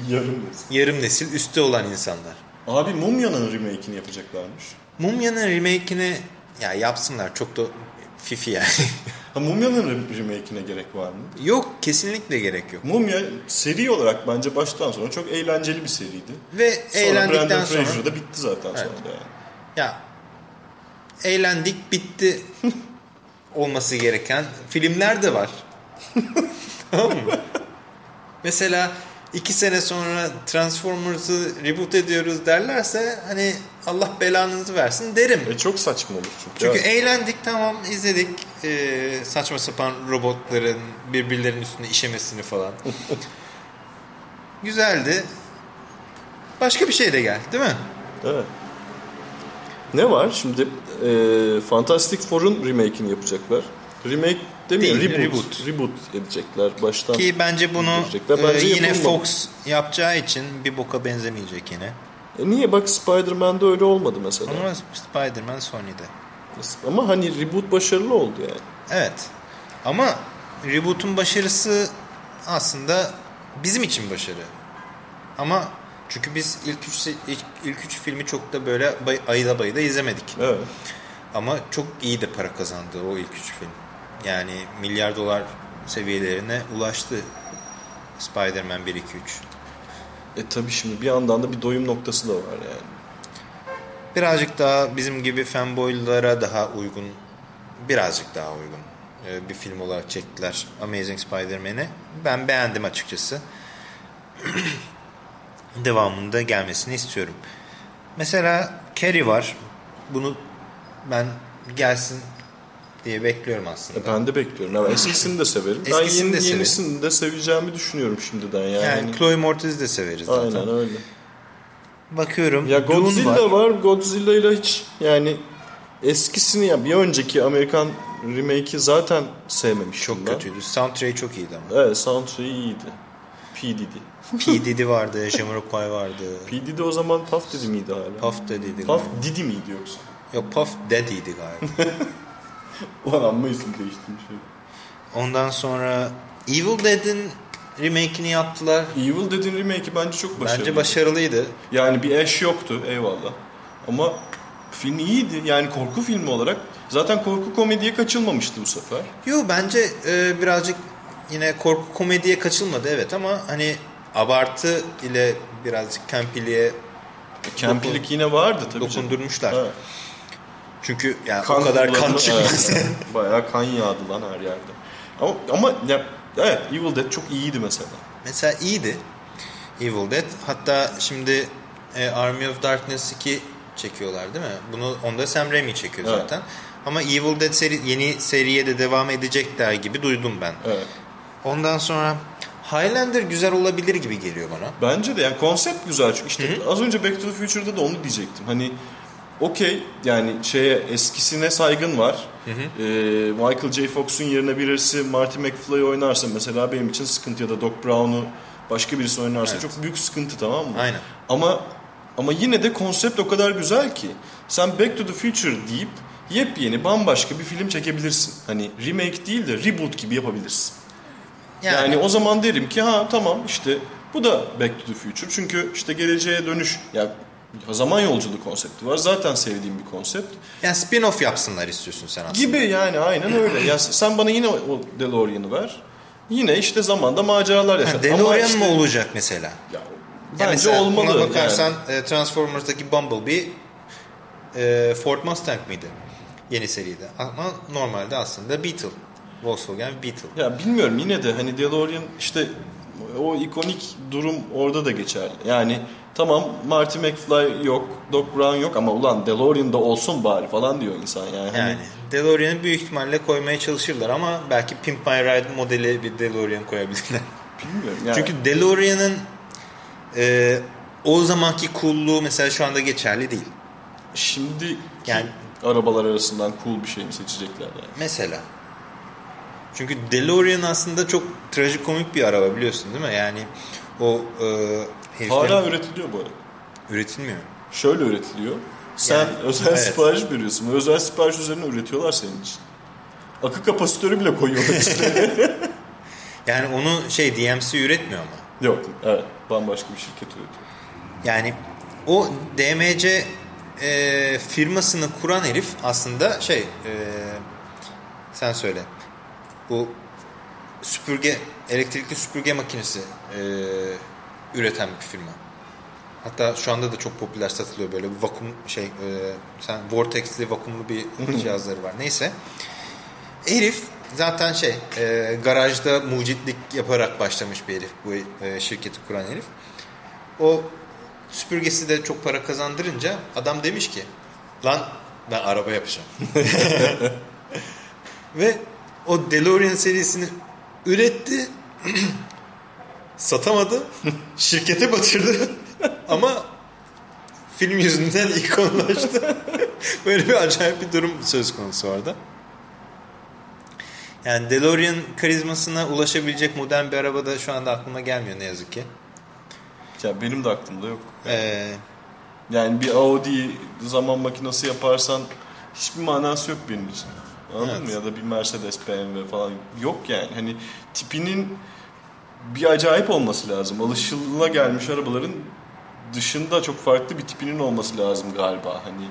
Yarım nesil. yarım nesil üstte olan insanlar. Abi Mumya'nın remake'ini yapacaklarmış. Mumya'nın remake'ini ya yapsınlar çok da fifi yani. Ha Mumya'nın re- remake'ine gerek var mı? yok kesinlikle gerek yok. Mumya seri olarak bence baştan sona çok eğlenceli bir seriydi. Ve Sonra eğlendikten Brandon sonra Fraser da bitti zaten Evet. sonra yani. ya eğlendik bitti olması gereken filmler de var. tamam mı? Mesela iki sene sonra Transformers'ı reboot ediyoruz derlerse hani Allah belanızı versin derim. E çok saçma olur çünkü. Çünkü Ya, eğlendik tamam izledik Ee, saçma sapan robotların birbirlerinin üstüne işemesini falan. Güzeldi. Başka bir şey de gel değil mi? evet. Ne var şimdi? E, Fantastic Four'un remake'ini yapacaklar. Remake demiyor, Değil, reboot. reboot. Reboot edecekler baştan. Ki bence bunu Yapacaklar. e, Bence yine yapılmadı. Fox yapacağı için bir boka benzemeyecek yine. E niye bak Spider-Man'de öyle olmadı mesela. Ama Spider-Man Sony'de. Ama hani reboot başarılı oldu yani. Evet. Ama reboot'un başarısı aslında bizim için başarı. Ama çünkü biz ilk üç, ilk, ilk üç filmi çok da böyle bay, ayda bayda izlemedik. Evet. Ama çok iyi de para kazandı o ilk üç film. Yani milyar dolar seviyelerine ulaştı Spider-Man 1, 2, 3. E tabi şimdi bir yandan da bir doyum noktası da var yani. Birazcık daha bizim gibi fanboylara daha uygun, birazcık daha uygun e, bir film olarak çektiler Amazing Spider-Man'i. Ben beğendim açıkçası. Devamında gelmesini istiyorum. Mesela Carrie var. Bunu ben gelsin diye bekliyorum aslında. E ben de bekliyorum. Ama eskisini de severim. ben Eskisini yeni, de severim. yenisini de seveceğimi düşünüyorum şimdiden yani. Yani Chloe Mortiz'i de severiz zaten. Aynen öyle. Bakıyorum. Ya Dune Godzilla var. Godzilla ile hiç yani eskisini ya bir önceki Amerikan remake'i zaten sevmemiştim Çok ben. kötüydü. Soundtrack'i çok iyiydi ama. Evet soundtrack'i iyiydi. P. Diddy. P. Diddy vardı, Jamiroquai vardı. P. Diddy o zaman Puff Diddy miydi hala? Puff Daddy'ydi Puff galiba. Diddy miydi yoksa? Yok Puff Daddy'ydi galiba. Ulan amma isim değiştirmiş. Ondan sonra Evil Dead'in remake'ini yaptılar. Evil Dead'in remake'i bence çok başarılı. Bence başarılıydı. Yani bir eş yoktu eyvallah. Ama film iyiydi. Yani korku filmi olarak. Zaten korku komediye kaçılmamıştı bu sefer. Yo bence e, birazcık yine korku komediye kaçılmadı evet ama hani abartı ile birazcık campiliğe Kempilik yine vardı tabii. canım. dokundurmuşlar. Evet. Çünkü yani Kan o kadar kan evet, evet. Bayağı kan yağdı lan her yerde. Ama, ama ya, evet Evil Dead çok iyiydi mesela. Mesela iyiydi Evil Dead. Hatta şimdi e, Army of Darkness 2 çekiyorlar değil mi? Bunu onda Sam Raimi çekiyor Evet. zaten. Ama Evil Dead seri, yeni seriye de devam edecekler gibi duydum ben. Evet. Ondan sonra Highlander güzel olabilir gibi geliyor bana. Bence de yani konsept güzel çünkü işte az önce Back to the Future'da da onu diyecektim. Hani okey yani şeye eskisine saygın var. Ee, Michael J. Fox'un yerine birisi Marty McFly oynarsa mesela benim için sıkıntı ya da Doc Brown'u başka birisi oynarsa Evet. çok büyük sıkıntı tamam mı? Aynen. Ama ama yine de konsept o kadar güzel ki sen Back to the Future deyip yepyeni bambaşka bir film çekebilirsin. Hani remake değil de reboot gibi yapabilirsin. Yani, o zaman derim ki ha tamam işte bu da Back to the Future. Çünkü işte geleceğe dönüş ya zaman yolculuğu konsepti var. Zaten sevdiğim bir konsept. yani spin-off yapsınlar istiyorsun sen aslında. Gibi yani aynen öyle. Ya sen bana yine o DeLorean'ı ver. Yine işte zamanda maceralar yaşat. DeLorean işte- mı olacak mesela? Ya, Ya bence mesela olmalı. Ona bakarsan yani. e, Transformers'daki Bumblebee e, Ford Mustang mıydı? Yeni seride. Ama normalde aslında Beetle. Volkswagen Beetle. Ya bilmiyorum yine de hani DeLorean işte o ikonik durum orada da geçerli. Yani tamam Marty McFly yok, Doc Brown yok ama ulan DeLorean da olsun bari falan diyor insan yani. Hani Yani DeLorean'ı büyük ihtimalle koymaya çalışırlar ama belki Pimp My Ride modeli bir DeLorean koyabilirler. bilmiyorum. Yani, Çünkü DeLorean'ın e, o zamanki coolluğu mesela şu anda geçerli değil. şimdi yani arabalar arasından cool bir şey mi seçecekler yani? Mesela. Çünkü DeLorean aslında çok trajikomik bir araba biliyorsun değil mi? Yani o e, heriflerin- Hala üretiliyor bu arada. üretilmiyor. Şöyle üretiliyor. Sen Yani, özel evet. sipariş veriyorsun ve özel sipariş üzerine üretiyorlar senin için. Akı kapasitörü bile koyuyorlar içine. Yani onu şey DMC üretmiyor ama. Yok evet bambaşka bir şirket üretiyor. Yani o DMC e, firmasını kuran herif aslında şey e, sen söyle bu süpürge elektrikli süpürge makinesi e, üreten bir firma. Hatta şu anda da çok popüler satılıyor böyle vakum şey e, sen vortexli vakumlu bir cihazları var. Neyse. Herif zaten şey e, garajda mucitlik yaparak başlamış bir herif bu e, şirketi kuran herif. O süpürgesi de çok para kazandırınca adam demiş ki lan ben araba yapacağım. Ve o DeLorean serisini üretti. satamadı. Şirkete batırdı. Ama film yüzünden ikonlaştı. Böyle bir acayip bir durum söz konusu orada. Yani DeLorean karizmasına ulaşabilecek modern bir araba da şu anda aklıma gelmiyor ne yazık ki. Ya benim de aklımda yok. Ee, Yani bir Audi zaman makinesi yaparsan hiçbir manası yok benim için. Anladın Evet. mı? Ya da bir Mercedes, BMW falan yok yani. Hani tipinin bir acayip olması lazım. Alışıla gelmiş arabaların dışında çok farklı bir tipinin olması lazım galiba. Hani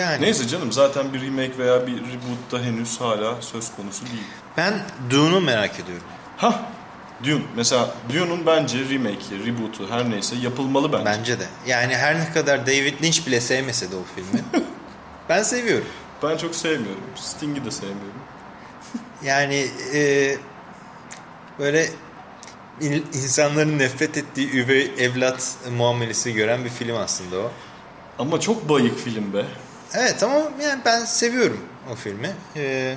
yani neyse canım zaten bir remake veya bir reboot da henüz hala söz konusu değil. ben Dune'u merak ediyorum. Ha Dune mesela Dune'un bence remake'i, reboot'u her neyse yapılmalı bence. Bence de. Yani her ne kadar David Lynch bile sevmese de o filmi. ben seviyorum. Ben çok sevmiyorum. Sting'i de sevmiyorum. Yani e, böyle in- insanların nefret ettiği üvey evlat muamelesi gören bir film aslında o. Ama çok bayık film be. Evet ama yani ben seviyorum o filmi. E,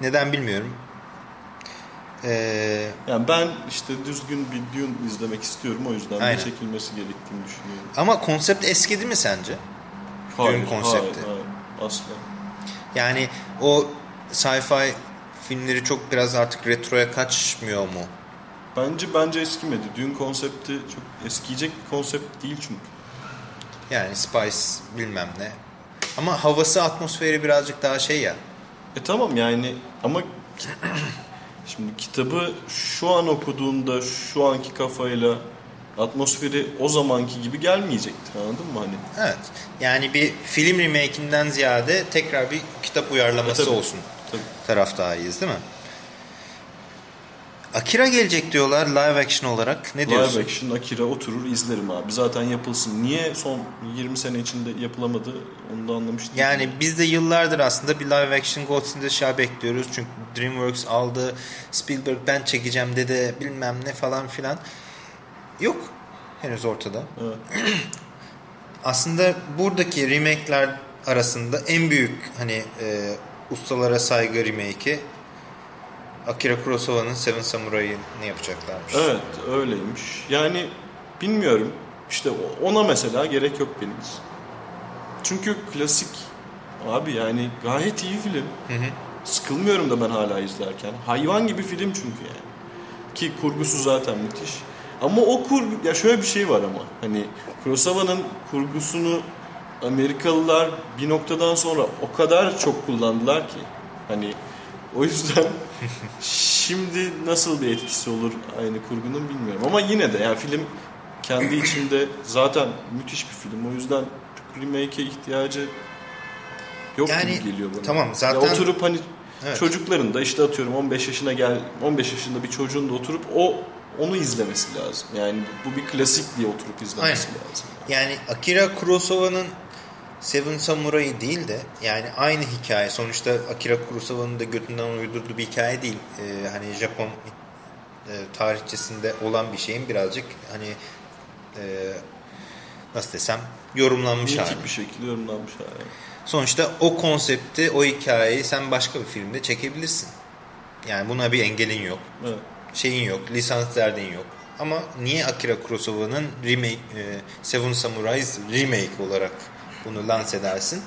neden bilmiyorum. E, Yani ben işte düzgün bir Dune izlemek istiyorum. O yüzden Aynen. de çekilmesi gerektiğini düşünüyorum. ama konsept eskidi mi sence? Dune konsepti. Hayır, hayır, asla. Yani o sci-fi filmleri çok biraz artık retroya kaçmıyor mu? Bence bence eskimedi. Dune konsepti çok eskiyecek bir konsept değil çünkü. Yani Spice bilmem ne. Ama havası atmosferi birazcık daha şey ya. E tamam yani ama şimdi kitabı şu an okuduğunda şu anki kafayla atmosferi o zamanki gibi gelmeyecektir anladın mı hani? Evet. Yani bir film remake'inden ziyade tekrar bir kitap uyarlaması E, tabii. olsun Tabii. taraftarıyız değil mi? Akira gelecek diyorlar live action olarak. Ne diyorsun? Live action Akira oturur izlerim abi. Zaten yapılsın. Niye son 20 sene içinde yapılamadı onu da anlamış değilim. Yani biz de yıllardır aslında bir live action Ghost in the Shell bekliyoruz. Çünkü DreamWorks aldı. Spielberg ben çekeceğim dedi bilmem ne falan filan. Yok henüz ortada. Evet. Aslında buradaki remake'ler arasında en büyük hani e, ustalara saygı remake'i Akira Kurosawa'nın Seven Samurai'ni yapacaklarmış. Evet öyleymiş. Yani bilmiyorum. İşte ona mesela gerek yok benim için. Çünkü klasik abi yani gayet iyi film. Hı hı. Sıkılmıyorum da ben hala izlerken. Hayvan gibi film çünkü yani. Ki kurgusu zaten müthiş. Ama o kurgu ya şöyle bir şey var ama hani Kurosawa'nın kurgusunu Amerikalılar bir noktadan sonra o kadar çok kullandılar ki hani o yüzden şimdi nasıl bir etkisi olur aynı kurgunun bilmiyorum. Ama yine de yani film kendi içinde zaten müthiş bir film. O yüzden remake'e ihtiyacı yok Yani, gibi geliyor bana. tamam, zaten- Ya oturup hani Evet. çocukların da işte atıyorum 15 yaşına gel 15 yaşında bir çocuğun da oturup o onu izlemesi lazım. Yani bu bir klasik diye oturup izlemesi lazım. Yani Akira Kurosawa'nın Seven Samurai değil de yani aynı hikaye. Sonuçta Akira Kurosawa'nın da götünden uydurduğu bir hikaye değil. Ee, hani Japon e, tarihçesinde olan bir şeyin birazcık hani e, nasıl desem yorumlanmış hali. Bir şekilde yorumlanmış hali. Sonuçta o konsepti, o hikayeyi sen başka bir filmde çekebilirsin. Yani buna bir engelin yok. Evet. Şeyin yok, lisans derdin yok. Ama niye Akira Kurosawa'nın remake, e, Seven Samurais remake olarak bunu lanse edersin?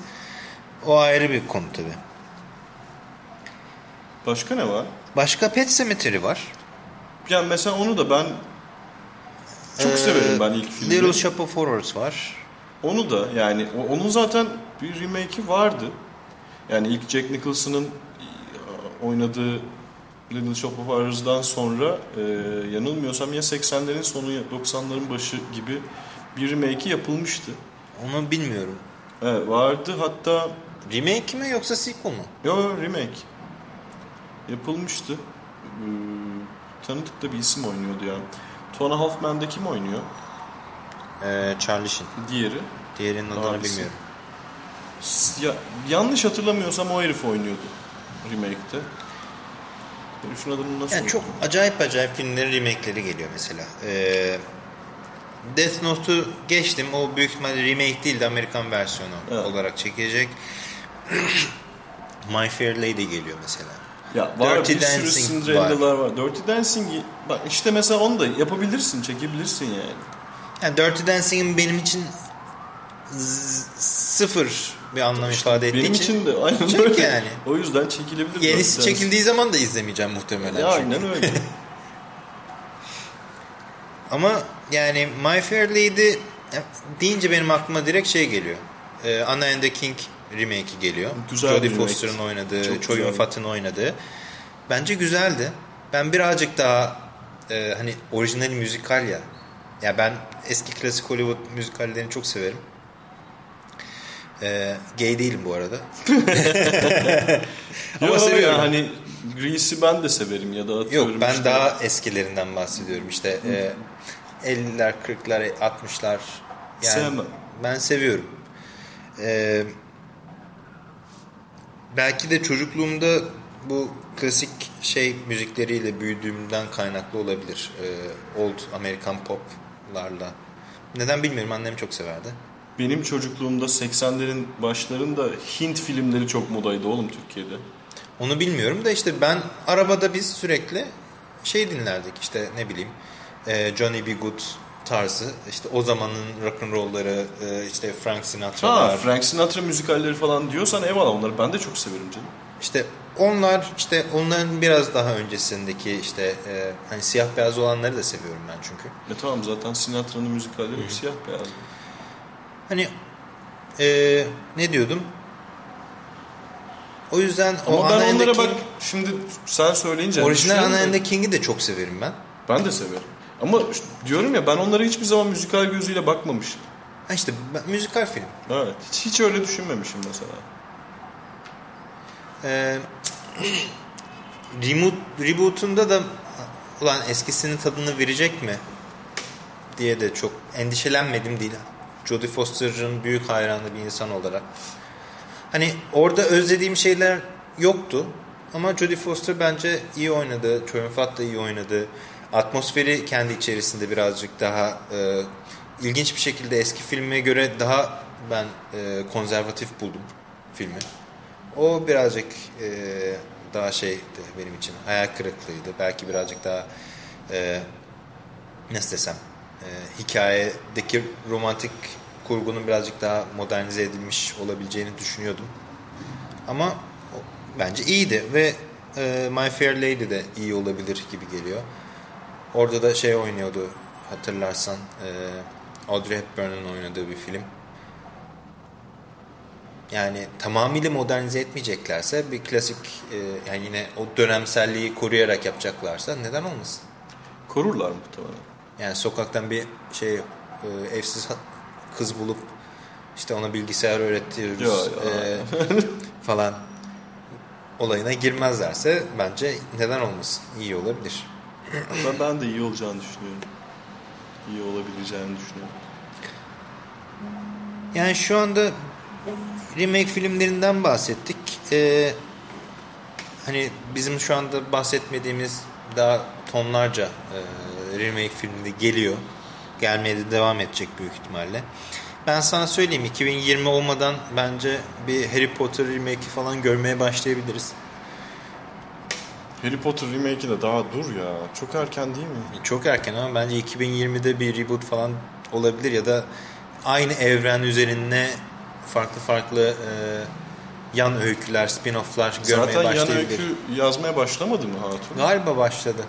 O ayrı bir konu tabi. Başka ne var? Başka Pet Cemetery var. Yani mesela onu da ben çok Ee, severim ben ilk filmi. Little Shop of Horrors var. Onu da yani onun zaten bir remake'i vardı. Yani ilk Jack Nicholson'ın oynadığı Little Shop of Horrors'dan sonra e, yanılmıyorsam ya 80'lerin sonu ya 90'ların başı gibi bir remake'i yapılmıştı. Onu bilmiyorum. Evet, vardı hatta Remake mi yoksa sequel mu? yo remake yapılmıştı. Ee, tanıdık da bir isim oynuyordu yani. Tona Halfman'da kim oynuyor? Ee, Charlie Sheen. Diğeri. Diğerinin adını Abisi. bilmiyorum. Ya, yanlış hatırlamıyorsam o herif oynuyordu remake'te. Herifin adını nasıl Yani çok acayip acayip filmlerin remake'leri geliyor mesela. Ee, Death Note'u geçtim. O büyük ihtimalle remake değil de Amerikan versiyonu Evet. olarak çekilecek. My Fair Lady geliyor mesela. Ya var Dirty bir sürü Dancing Cinderella'lar var. Dirty Dancing'i bak işte mesela onu da yapabilirsin, çekebilirsin yani. Yani Dirty Dancing'in benim için sıfır bir anlam ifade ettiği Benim için, için de aynen Çek öyle. yani. O yüzden çekilebilir. yenisi çekildiği zaman da izlemeyeceğim muhtemelen. Ya çünkü. aynen öyle. Ama yani My Fair Lady deyince benim aklıma direkt şey geliyor. Ee, Anna and the King remake'i geliyor. Güzel Jodie. Foster'ın oynadığı, Choi. Yun-fat'ın oynadığı. Bence güzeldi. Ben birazcık daha e, hani orijinal müzikal ya. Ya ben eski klasik Hollywood müzikallerini çok severim. Ee, gay değilim bu arada. Ama Ama seviyorum. Ya, hani Grease'i ben de severim ya da atıyorum Yok ben işte- daha eskilerinden bahsediyorum işte e, 50'ler 40'lar 60'lar yani Sevmem. ben seviyorum. E, belki de çocukluğumda bu klasik şey müzikleriyle büyüdüğümden kaynaklı olabilir. E, old Amerikan poplarla. Neden bilmiyorum annem çok severdi. Benim çocukluğumda 80'lerin başlarında Hint filmleri çok modaydı oğlum Türkiye'de. Onu bilmiyorum da işte ben arabada biz sürekli şey dinlerdik işte ne bileyim e, Johnny B. Good tarzı işte o zamanın rock'n'roll'ları e, işte Frank Ha Sinatra'lar Frank Sinatra müzikalleri falan diyorsan eyvallah onları ben de çok severim canım. işte onlar işte onların biraz daha öncesindeki işte e, hani siyah beyaz olanları da seviyorum ben çünkü. E tamam zaten Sinatra'nın müzikalleri hep siyah beyaz. Hani e, ne diyordum? O yüzden o Ama ben and the onlara King, bak şimdi sen söyleyince orijinal düşünüyorum Anna and King'i de çok severim ben. Ben de severim. Ama diyorum ya ben onlara hiçbir zaman müzikal gözüyle bakmamıştım. Ha işte ben- müzikal film. Evet. Hiç, hiç öyle düşünmemişim mesela. Ee, reboot, reboot'unda da ulan eskisinin tadını verecek mi diye de çok endişelenmedim değil. Jodie Foster'ın büyük hayranı bir insan olarak. Hani orada özlediğim şeyler yoktu. Ama Jodie Foster bence iyi oynadı. Choi Yun-fat da iyi oynadı. Atmosferi kendi içerisinde birazcık daha e, ilginç bir şekilde eski filme göre daha ben e, konservatif buldum filmi. O birazcık e, daha şeydi benim için. Hayal kırıklığıydı. Belki birazcık daha e, nasıl desem e, hikayedeki romantik kurgunun birazcık daha modernize edilmiş olabileceğini düşünüyordum. Ama bence iyiydi ve e, My Fair Lady de iyi olabilir gibi geliyor. Orada da şey oynuyordu hatırlarsan e, Audrey Hepburn'un oynadığı bir film. Yani tamamıyla modernize etmeyeceklerse bir klasik e, yani yine o dönemselliği koruyarak yapacaklarsa neden olmasın? Korurlar muhtemelen. Yani sokaktan bir şey e, evsiz kız bulup işte ona bilgisayar öğretiyoruz Ya, ya. e, falan olayına girmezlerse bence neden olmasın? İyi olabilir. Ben, ben de iyi olacağını düşünüyorum. İyi olabileceğini düşünüyorum. Yani şu anda remake filmlerinden bahsettik. Ee, hani bizim şu anda bahsetmediğimiz daha tonlarca e, remake filmi de geliyor. Gelmeye de devam edecek büyük ihtimalle. Ben sana söyleyeyim 2020 olmadan bence bir Harry Potter remake'i falan görmeye başlayabiliriz. Harry Potter remake'i de daha dur ya. Çok erken değil mi? Çok erken ama bence 2020'de bir reboot falan olabilir ya da aynı evren üzerine farklı farklı e, yan öyküler, spin-off'lar görmeye Zaten yan başlayabilir. öykü yazmaya başlamadı mı Hatun? Galiba başladı.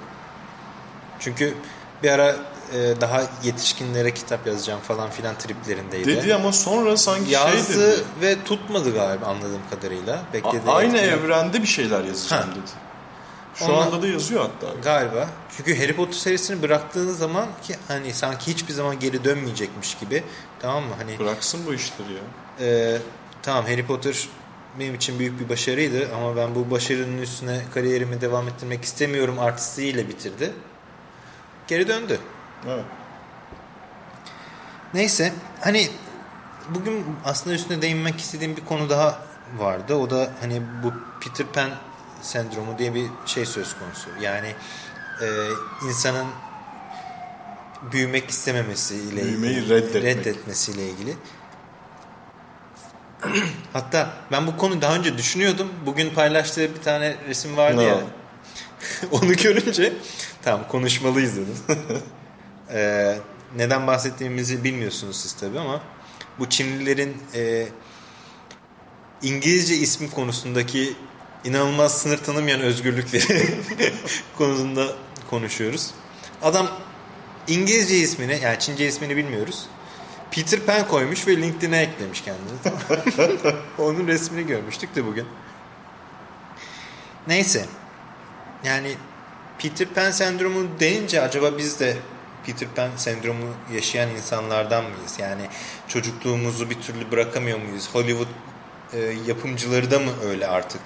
Çünkü bir ara e, daha yetişkinlere kitap yazacağım falan filan triplerindeydi. Dedi ama sonra sanki Yazdı şey dedi. ve tutmadı galiba anladığım kadarıyla. A- Beklediği aynı etkiler- evrende bir şeyler yazacağım Ha. dedi. Şu Ondan- anda da yazıyor hatta. Galiba. Çünkü Harry Potter serisini bıraktığınız zaman ki hani sanki hiçbir zaman geri dönmeyecekmiş gibi. Tamam mı? Hani Bıraksın bu işleri ya. e, tamam Harry Potter benim için büyük bir başarıydı ama ben bu başarının üstüne kariyerimi devam ettirmek istemiyorum artistiyle bitirdi. Geri döndü. Evet. Neyse hani bugün aslında üstüne değinmek istediğim bir konu daha vardı. O da hani bu Peter Pan sendromu diye bir şey söz konusu. Yani e, insanın büyümek istememesi ile Büyümeyi ilgili, reddetmek. reddetmesiyle ilgili. Hatta ben bu konuyu daha önce düşünüyordum. Bugün paylaştığı bir tane resim vardı Ne ya. Onu görünce tamam konuşmalıyız dedim. Ee, neden bahsettiğimizi bilmiyorsunuz siz tabii ama bu Çinlilerin e, İngilizce ismi konusundaki inanılmaz sınır tanımayan özgürlükleri konusunda konuşuyoruz. Adam İngilizce ismini yani Çince ismini bilmiyoruz. Peter Pan koymuş ve LinkedIn'e eklemiş kendini. Onun resmini görmüştük de bugün. Neyse. Yani Peter Pan sendromu deyince acaba biz de Peter Pan sendromu yaşayan insanlardan mıyız? Yani çocukluğumuzu bir türlü bırakamıyor muyuz? Hollywood e, yapımcıları da mı öyle artık?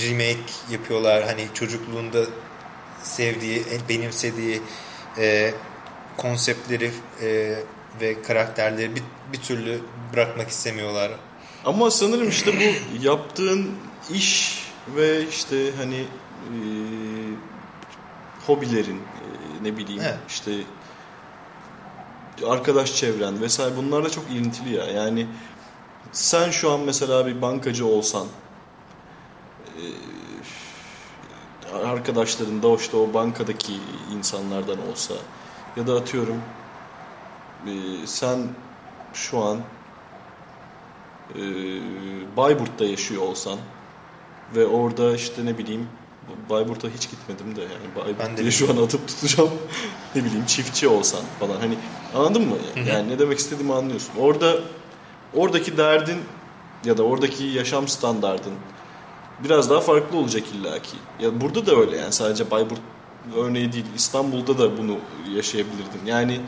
Remake yapıyorlar. Hani çocukluğunda sevdiği, e, benimsediği e, konseptleri e, ve karakterleri bir, bir türlü bırakmak istemiyorlar. Ama sanırım işte bu yaptığın iş ve işte hani e, hobilerin e, ne bileyim Evet. işte arkadaş çevren vesaire bunlarla çok ilintili ya. Yani sen şu an mesela bir bankacı olsan e, arkadaşların da işte o bankadaki insanlardan olsa ya da atıyorum e, sen şu an e, Bayburt'ta yaşıyor olsan ve orada işte ne bileyim Bayburt'a hiç gitmedim de yani Bayburt Ben de diye şu an atıp tutacağım ne bileyim çiftçi olsan falan hani anladın mı? Yani ne demek istediğimi anlıyorsun. Orada oradaki derdin ya da oradaki yaşam standardın biraz daha farklı olacak illaki. Ya burada da öyle yani sadece Bayburt örneği değil İstanbul'da da bunu yaşayabilirdin. Yani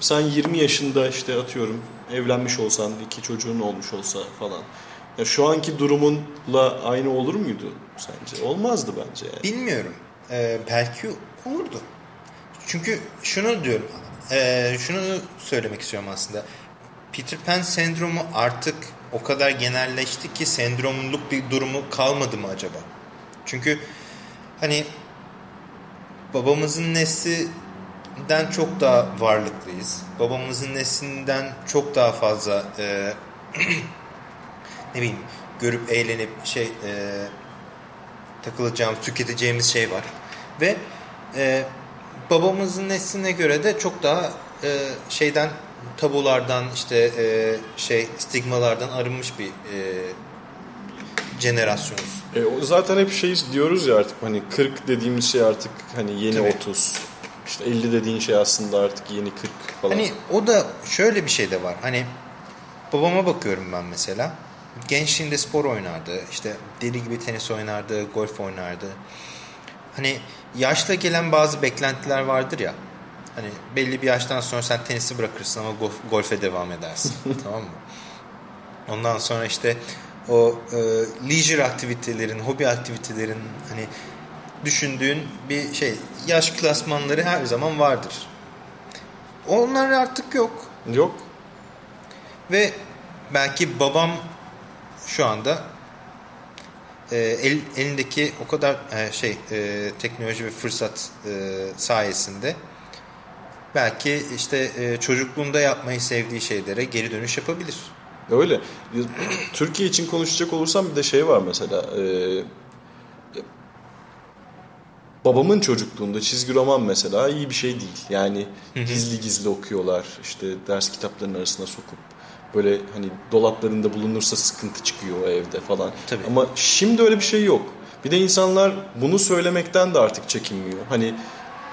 sen 20 yaşında işte atıyorum evlenmiş olsan, iki çocuğun olmuş olsa falan. Ya şu anki durumunla aynı olur muydu sence? Olmazdı bence yani. Bilmiyorum. Ee, belki olurdu. Çünkü şunu diyorum. ee, şunu söylemek istiyorum aslında. Peter Pan sendromu artık o kadar genelleşti ki sendromluk bir durumu kalmadı mı acaba? Çünkü hani babamızın neslinden çok daha varlıklıyız. Babamızın neslinden çok daha fazla ee, ne bileyim görüp eğlenip şey ee, takılacağımız, tüketeceğimiz şey var. Ve e, babamızın nesline göre de çok daha e, şeyden tabulardan işte e, şey stigmalardan arınmış bir e, jenerasyonuz. E, o zaten hep şey diyoruz ya artık hani 40 dediğimiz şey artık hani yeni Tabii. 30. İşte 50 dediğin şey aslında artık yeni 40 falan. Hani o da şöyle bir şey de var. Hani babama bakıyorum ben mesela. Gençliğinde spor oynardı. İşte deli gibi tenis oynardı, golf oynardı. Hani yaşla gelen bazı beklentiler vardır ya. Hani belli bir yaştan sonra sen tenisi bırakırsın ama golf, golfe devam edersin. tamam mı? Ondan sonra işte o e, leisure aktivitelerin, hobi aktivitelerin hani düşündüğün bir şey. Yaş klasmanları her zaman vardır. Onlar artık yok. Yok. Ve belki babam şu anda e, el, elindeki o kadar e, şey e, teknoloji ve fırsat e, sayesinde belki işte e, çocukluğunda yapmayı sevdiği şeylere geri dönüş yapabilir. Öyle. Türkiye için konuşacak olursam bir de şey var mesela. e, babamın çocukluğunda çizgi roman mesela iyi bir şey değil. Yani gizli gizli okuyorlar. İşte ders kitaplarının arasına sokup böyle hani dolaplarında bulunursa sıkıntı çıkıyor o evde falan. Tabii. Ama şimdi öyle bir şey yok. Bir de insanlar bunu söylemekten de artık çekinmiyor. Hani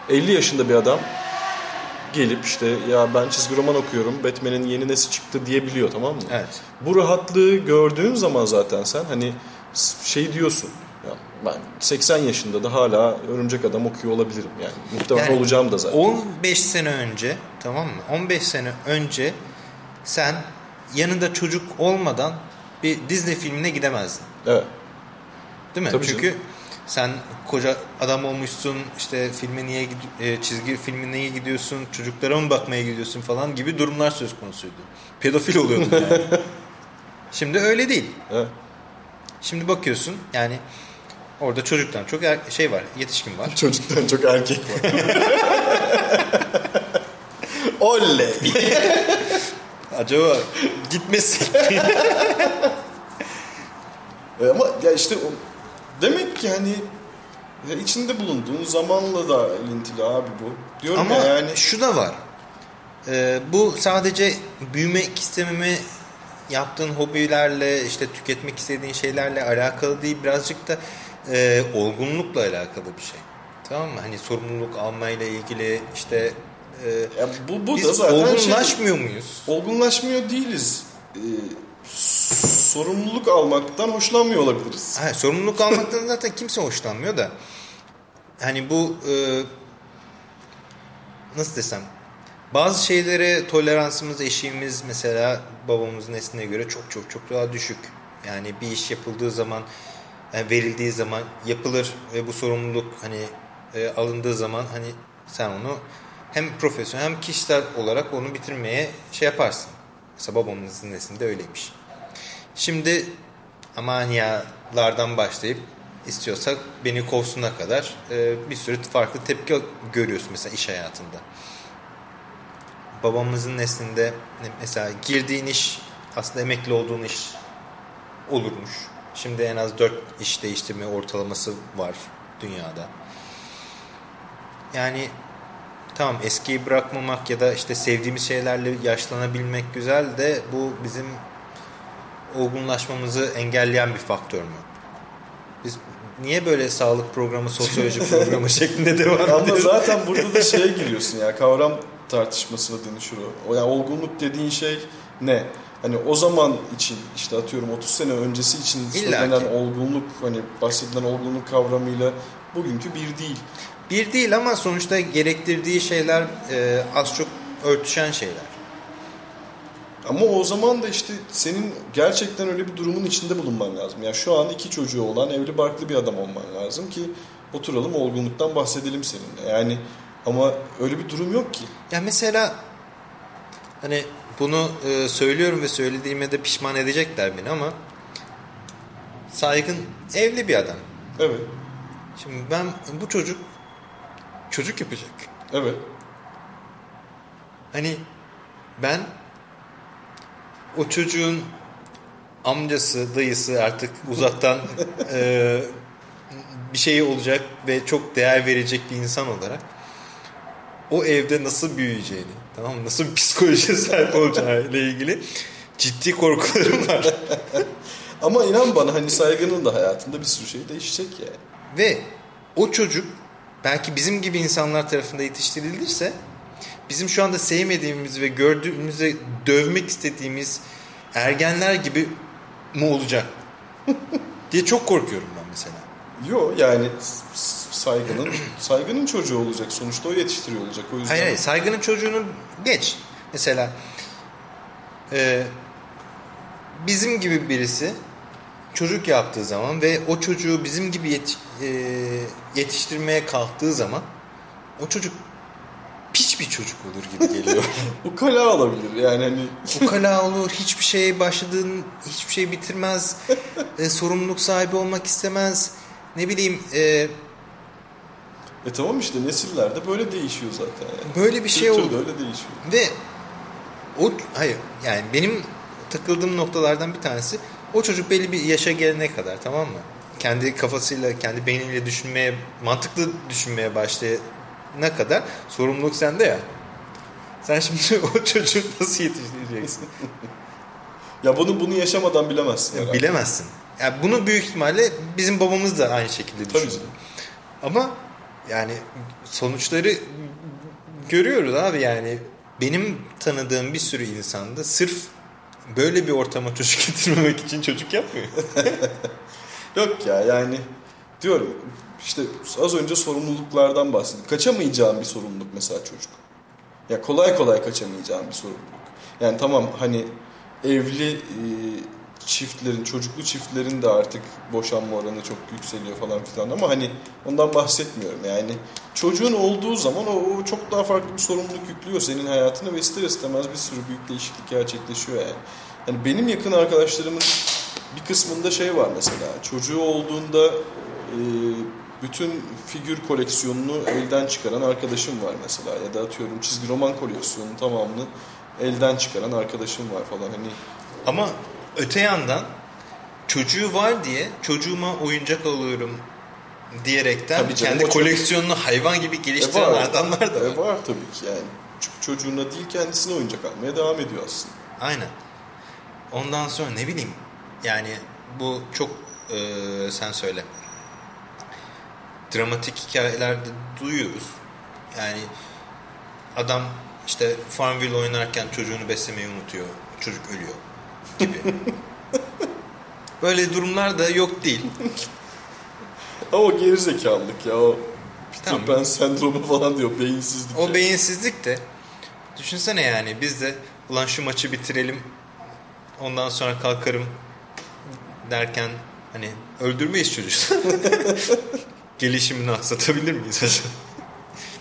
50 yaşında bir adam gelip işte ya ben çizgi roman okuyorum Batman'in yeni nesi çıktı diyebiliyor tamam mı? Evet. Bu rahatlığı gördüğün zaman zaten sen hani şey diyorsun ya ben 80 yaşında da hala Örümcek Adam okuyor olabilirim yani. Muhtemelen Yani olacağım da zaten. 15 sene önce tamam mı? 15 sene önce sen yanında çocuk olmadan bir Disney filmine gidemezdin. Evet. Değil mi? Tabii Çünkü canım. sen koca adam olmuşsun işte filme niye e, çizgi filme niye gidiyorsun çocuklara mı bakmaya gidiyorsun falan gibi durumlar söz konusuydu. Pedofil oluyordun yani. Şimdi öyle değil. evet. Şimdi bakıyorsun yani orada çocuktan çok er- şey var yetişkin var. Çocuktan çok erkek var. Oley. Acaba gitmesin. E Ama ya işte o, demek ki hani ya içinde bulunduğun zamanla da ilintili abi bu. Diyorum Ama ya yani şu da var. Ee, bu sadece büyümek istememi yaptığın hobilerle işte tüketmek istediğin şeylerle alakalı değil birazcık da e, olgunlukla alakalı bir şey. Tamam mı? Hani sorumluluk almayla ilgili işte e, ya bu, bu biz da zaten şey, olgunlaşmıyor muyuz? olgunlaşmıyor değiliz. Ee, sorumluluk almaktan hoşlanmıyor olabiliriz. Ha, sorumluluk almaktan zaten kimse hoşlanmıyor da hani bu e, nasıl desem bazı şeylere toleransımız eşiğimiz mesela babamızın nesline göre çok çok çok daha düşük. Yani bir iş yapıldığı zaman yani verildiği zaman yapılır ve bu sorumluluk hani e, alındığı zaman hani sen onu hem profesyonel hem kişisel olarak onu bitirmeye şey yaparsın. Mesela babamızın neslinde öyleymiş. Şimdi amanyalardan başlayıp istiyorsak beni kovsuna kadar e, bir sürü farklı tepki görüyorsun mesela iş hayatında. Babamızın neslinde mesela girdiğin iş aslında emekli olduğun iş olurmuş. Şimdi en az 4 iş değiştirme ortalaması var dünyada. Yani tamam eskiyi bırakmamak ya da işte sevdiğimiz şeylerle yaşlanabilmek güzel de bu bizim olgunlaşmamızı engelleyen bir faktör mü? Biz niye böyle sağlık programı, sosyoloji programı şeklinde devam Ama ediyoruz? zaten burada da şeye giriyorsun ya kavram tartışmasına dönüşür o. Yani olgunluk dediğin şey ne? Hani o zaman için işte atıyorum 30 sene öncesi için İlla söylenen olgunluk hani bahsedilen olgunluk kavramıyla bugünkü bir değil. Bir değil ama sonuçta gerektirdiği şeyler e, az çok örtüşen şeyler. Ama o zaman da işte senin gerçekten öyle bir durumun içinde bulunman lazım. Yani şu an iki çocuğu olan evli barklı bir adam olman lazım ki oturalım olgunluktan bahsedelim seninle. Yani ama öyle bir durum yok ki. Ya mesela hani bunu e, söylüyorum ve söylediğime de pişman edecekler beni ama saygın evli bir adam. Evet. Şimdi ben bu çocuk çocuk yapacak. Evet. Hani ben o çocuğun amcası, dayısı artık uzaktan e, bir şey olacak ve çok değer verecek bir insan olarak o evde nasıl büyüyeceğini, tamam mı? Nasıl bir psikolojiye sahip olacağıyla ilgili ciddi korkularım var. Ama inan bana hani saygının da hayatında bir sürü şey değişecek yani. Ve o çocuk belki bizim gibi insanlar tarafından yetiştirilirse bizim şu anda sevmediğimiz ve gördüğümüzde dövmek istediğimiz ergenler gibi mi olacak diye çok korkuyorum ben mesela. Yo yani saygının saygının çocuğu olacak sonuçta o yetiştiriyor olacak o yüzden. Hayır hayır saygının çocuğunu geç. Mesela e, bizim gibi birisi çocuk yaptığı zaman ve o çocuğu bizim gibi yetiş- e, yetiştirmeye kalktığı zaman o çocuk piç bir çocuk olur gibi geliyor. Bu kala alabilir yani hani Ukala olur, hiçbir şeye başladığın, hiçbir şey bitirmez, e, sorumluluk sahibi olmak istemez. Ne bileyim, e, e tamam işte nesillerde böyle değişiyor zaten yani. böyle bir şey oldu. öyle değişiyor. Ve o hayır yani benim takıldığım noktalardan bir tanesi o çocuk belli bir yaşa gelene kadar tamam mı? Kendi kafasıyla, kendi beyniyle düşünmeye, mantıklı düşünmeye başlayana kadar sorumluluk sende ya. Sen şimdi o çocuğu nasıl yetiştireceksin? Ya bunu bunu yaşamadan bilemezsin herhalde. Bilemezsin. Yani bunu büyük ihtimalle bizim babamız da aynı şekilde Tabii düşünüyor. canım. Ama yani sonuçları görüyoruz abi yani. Benim tanıdığım bir sürü insanda sırf böyle bir ortama çocuk getirmemek için çocuk yapmıyor. Yok ya yani diyorum işte az önce sorumluluklardan bahsettim. Kaçamayacağım bir sorumluluk mesela çocuk. Ya kolay kolay kaçamayacağım bir sorumluluk. Yani tamam hani evli e, çiftlerin, çocuklu çiftlerin de artık boşanma oranı çok yükseliyor falan filan ama hani ondan bahsetmiyorum. Yani çocuğun olduğu zaman o, o çok daha farklı bir sorumluluk yüklüyor senin hayatına ve ister istemez bir sürü büyük değişiklik gerçekleşiyor yani. Yani benim yakın arkadaşlarımın bir kısmında şey var mesela çocuğu olduğunda e, bütün figür koleksiyonunu elden çıkaran arkadaşım var mesela ya da atıyorum çizgi roman koleksiyonunun tamamını elden çıkaran arkadaşım var falan hani Ama öte yandan çocuğu var diye çocuğuma oyuncak alıyorum diyerekten Tabii canım, kendi o çok- koleksiyonunu hayvan gibi geliştiren E var. adamlar da var. E var tabii ki yani. Çünkü çocuğuna değil kendisine oyuncak almaya devam ediyor aslında. Aynen. Ondan sonra ne bileyim yani bu çok e, sen söyle dramatik hikayelerde duyuyoruz. Yani adam işte Farmville oynarken çocuğunu beslemeyi unutuyor. Çocuk ölüyor gibi. Böyle durumlar da yok değil. Ama o gerizekalılık ya o Peter Tamam. Pan sendromu falan diyor beyinsizlik. O ya. beyinsizlik de düşünsene yani biz de ulan şu maçı bitirelim ondan sonra kalkarım derken hani öldürmeyiz çocuğu. Gelişimini aksatabilir miyiz acaba?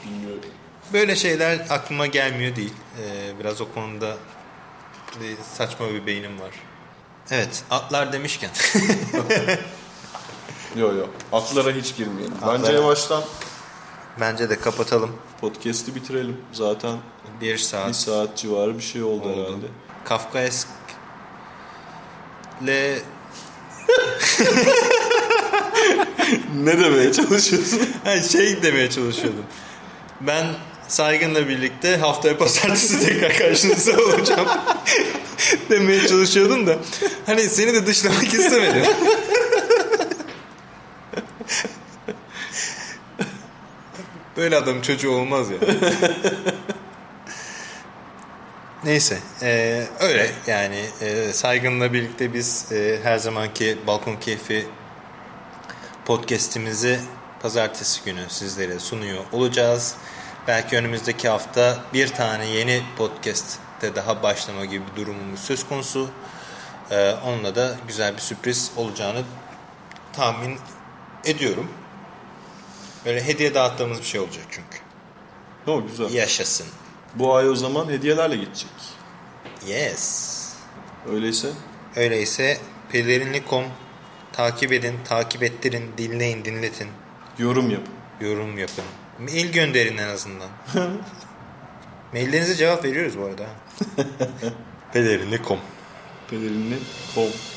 Bilmiyorum. Böyle şeyler aklıma gelmiyor değil. Ee, biraz o konuda saçma bir beynim var. Evet atlar demişken. Yok yok. Atlara hiç girmeyelim. Bence Atlara- yavaştan Bence de kapatalım. podcast'i bitirelim. Zaten Bir saat. bir saat civarı bir şey oldu, Oldu. herhalde. Kafkaesk le Ne demeye çalışıyorsun? Ha, şey demeye çalışıyordum. Ben Saygın'la birlikte haftaya pazartesi tekrar karşınızda olacağım demeye çalışıyordum da hani seni de dışlamak istemedim. Böyle adam çocuğu olmaz ya. Neyse e, öyle yani e, Saygın'la birlikte biz e, her zamanki Balkon Keyfi podcast'imizi pazartesi günü sizlere sunuyor olacağız. Belki önümüzdeki hafta bir tane yeni podcast'te daha başlama gibi bir durumumuz söz konusu. Ee, onunla da güzel bir sürpriz olacağını tahmin ediyorum. Böyle hediye dağıttığımız bir şey olacak çünkü. O güzel. Yaşasın. Bu ay o zaman hediyelerle geçecek. Yes. Öyleyse Öyleyse pelerinli.com takip edin, takip ettirin, dinleyin, dinletin. yorum yapın. Yorum yapın. Mail gönderin en azından. Maillerinize cevap veriyoruz bu arada. Pelerinli.com Pelerinli.com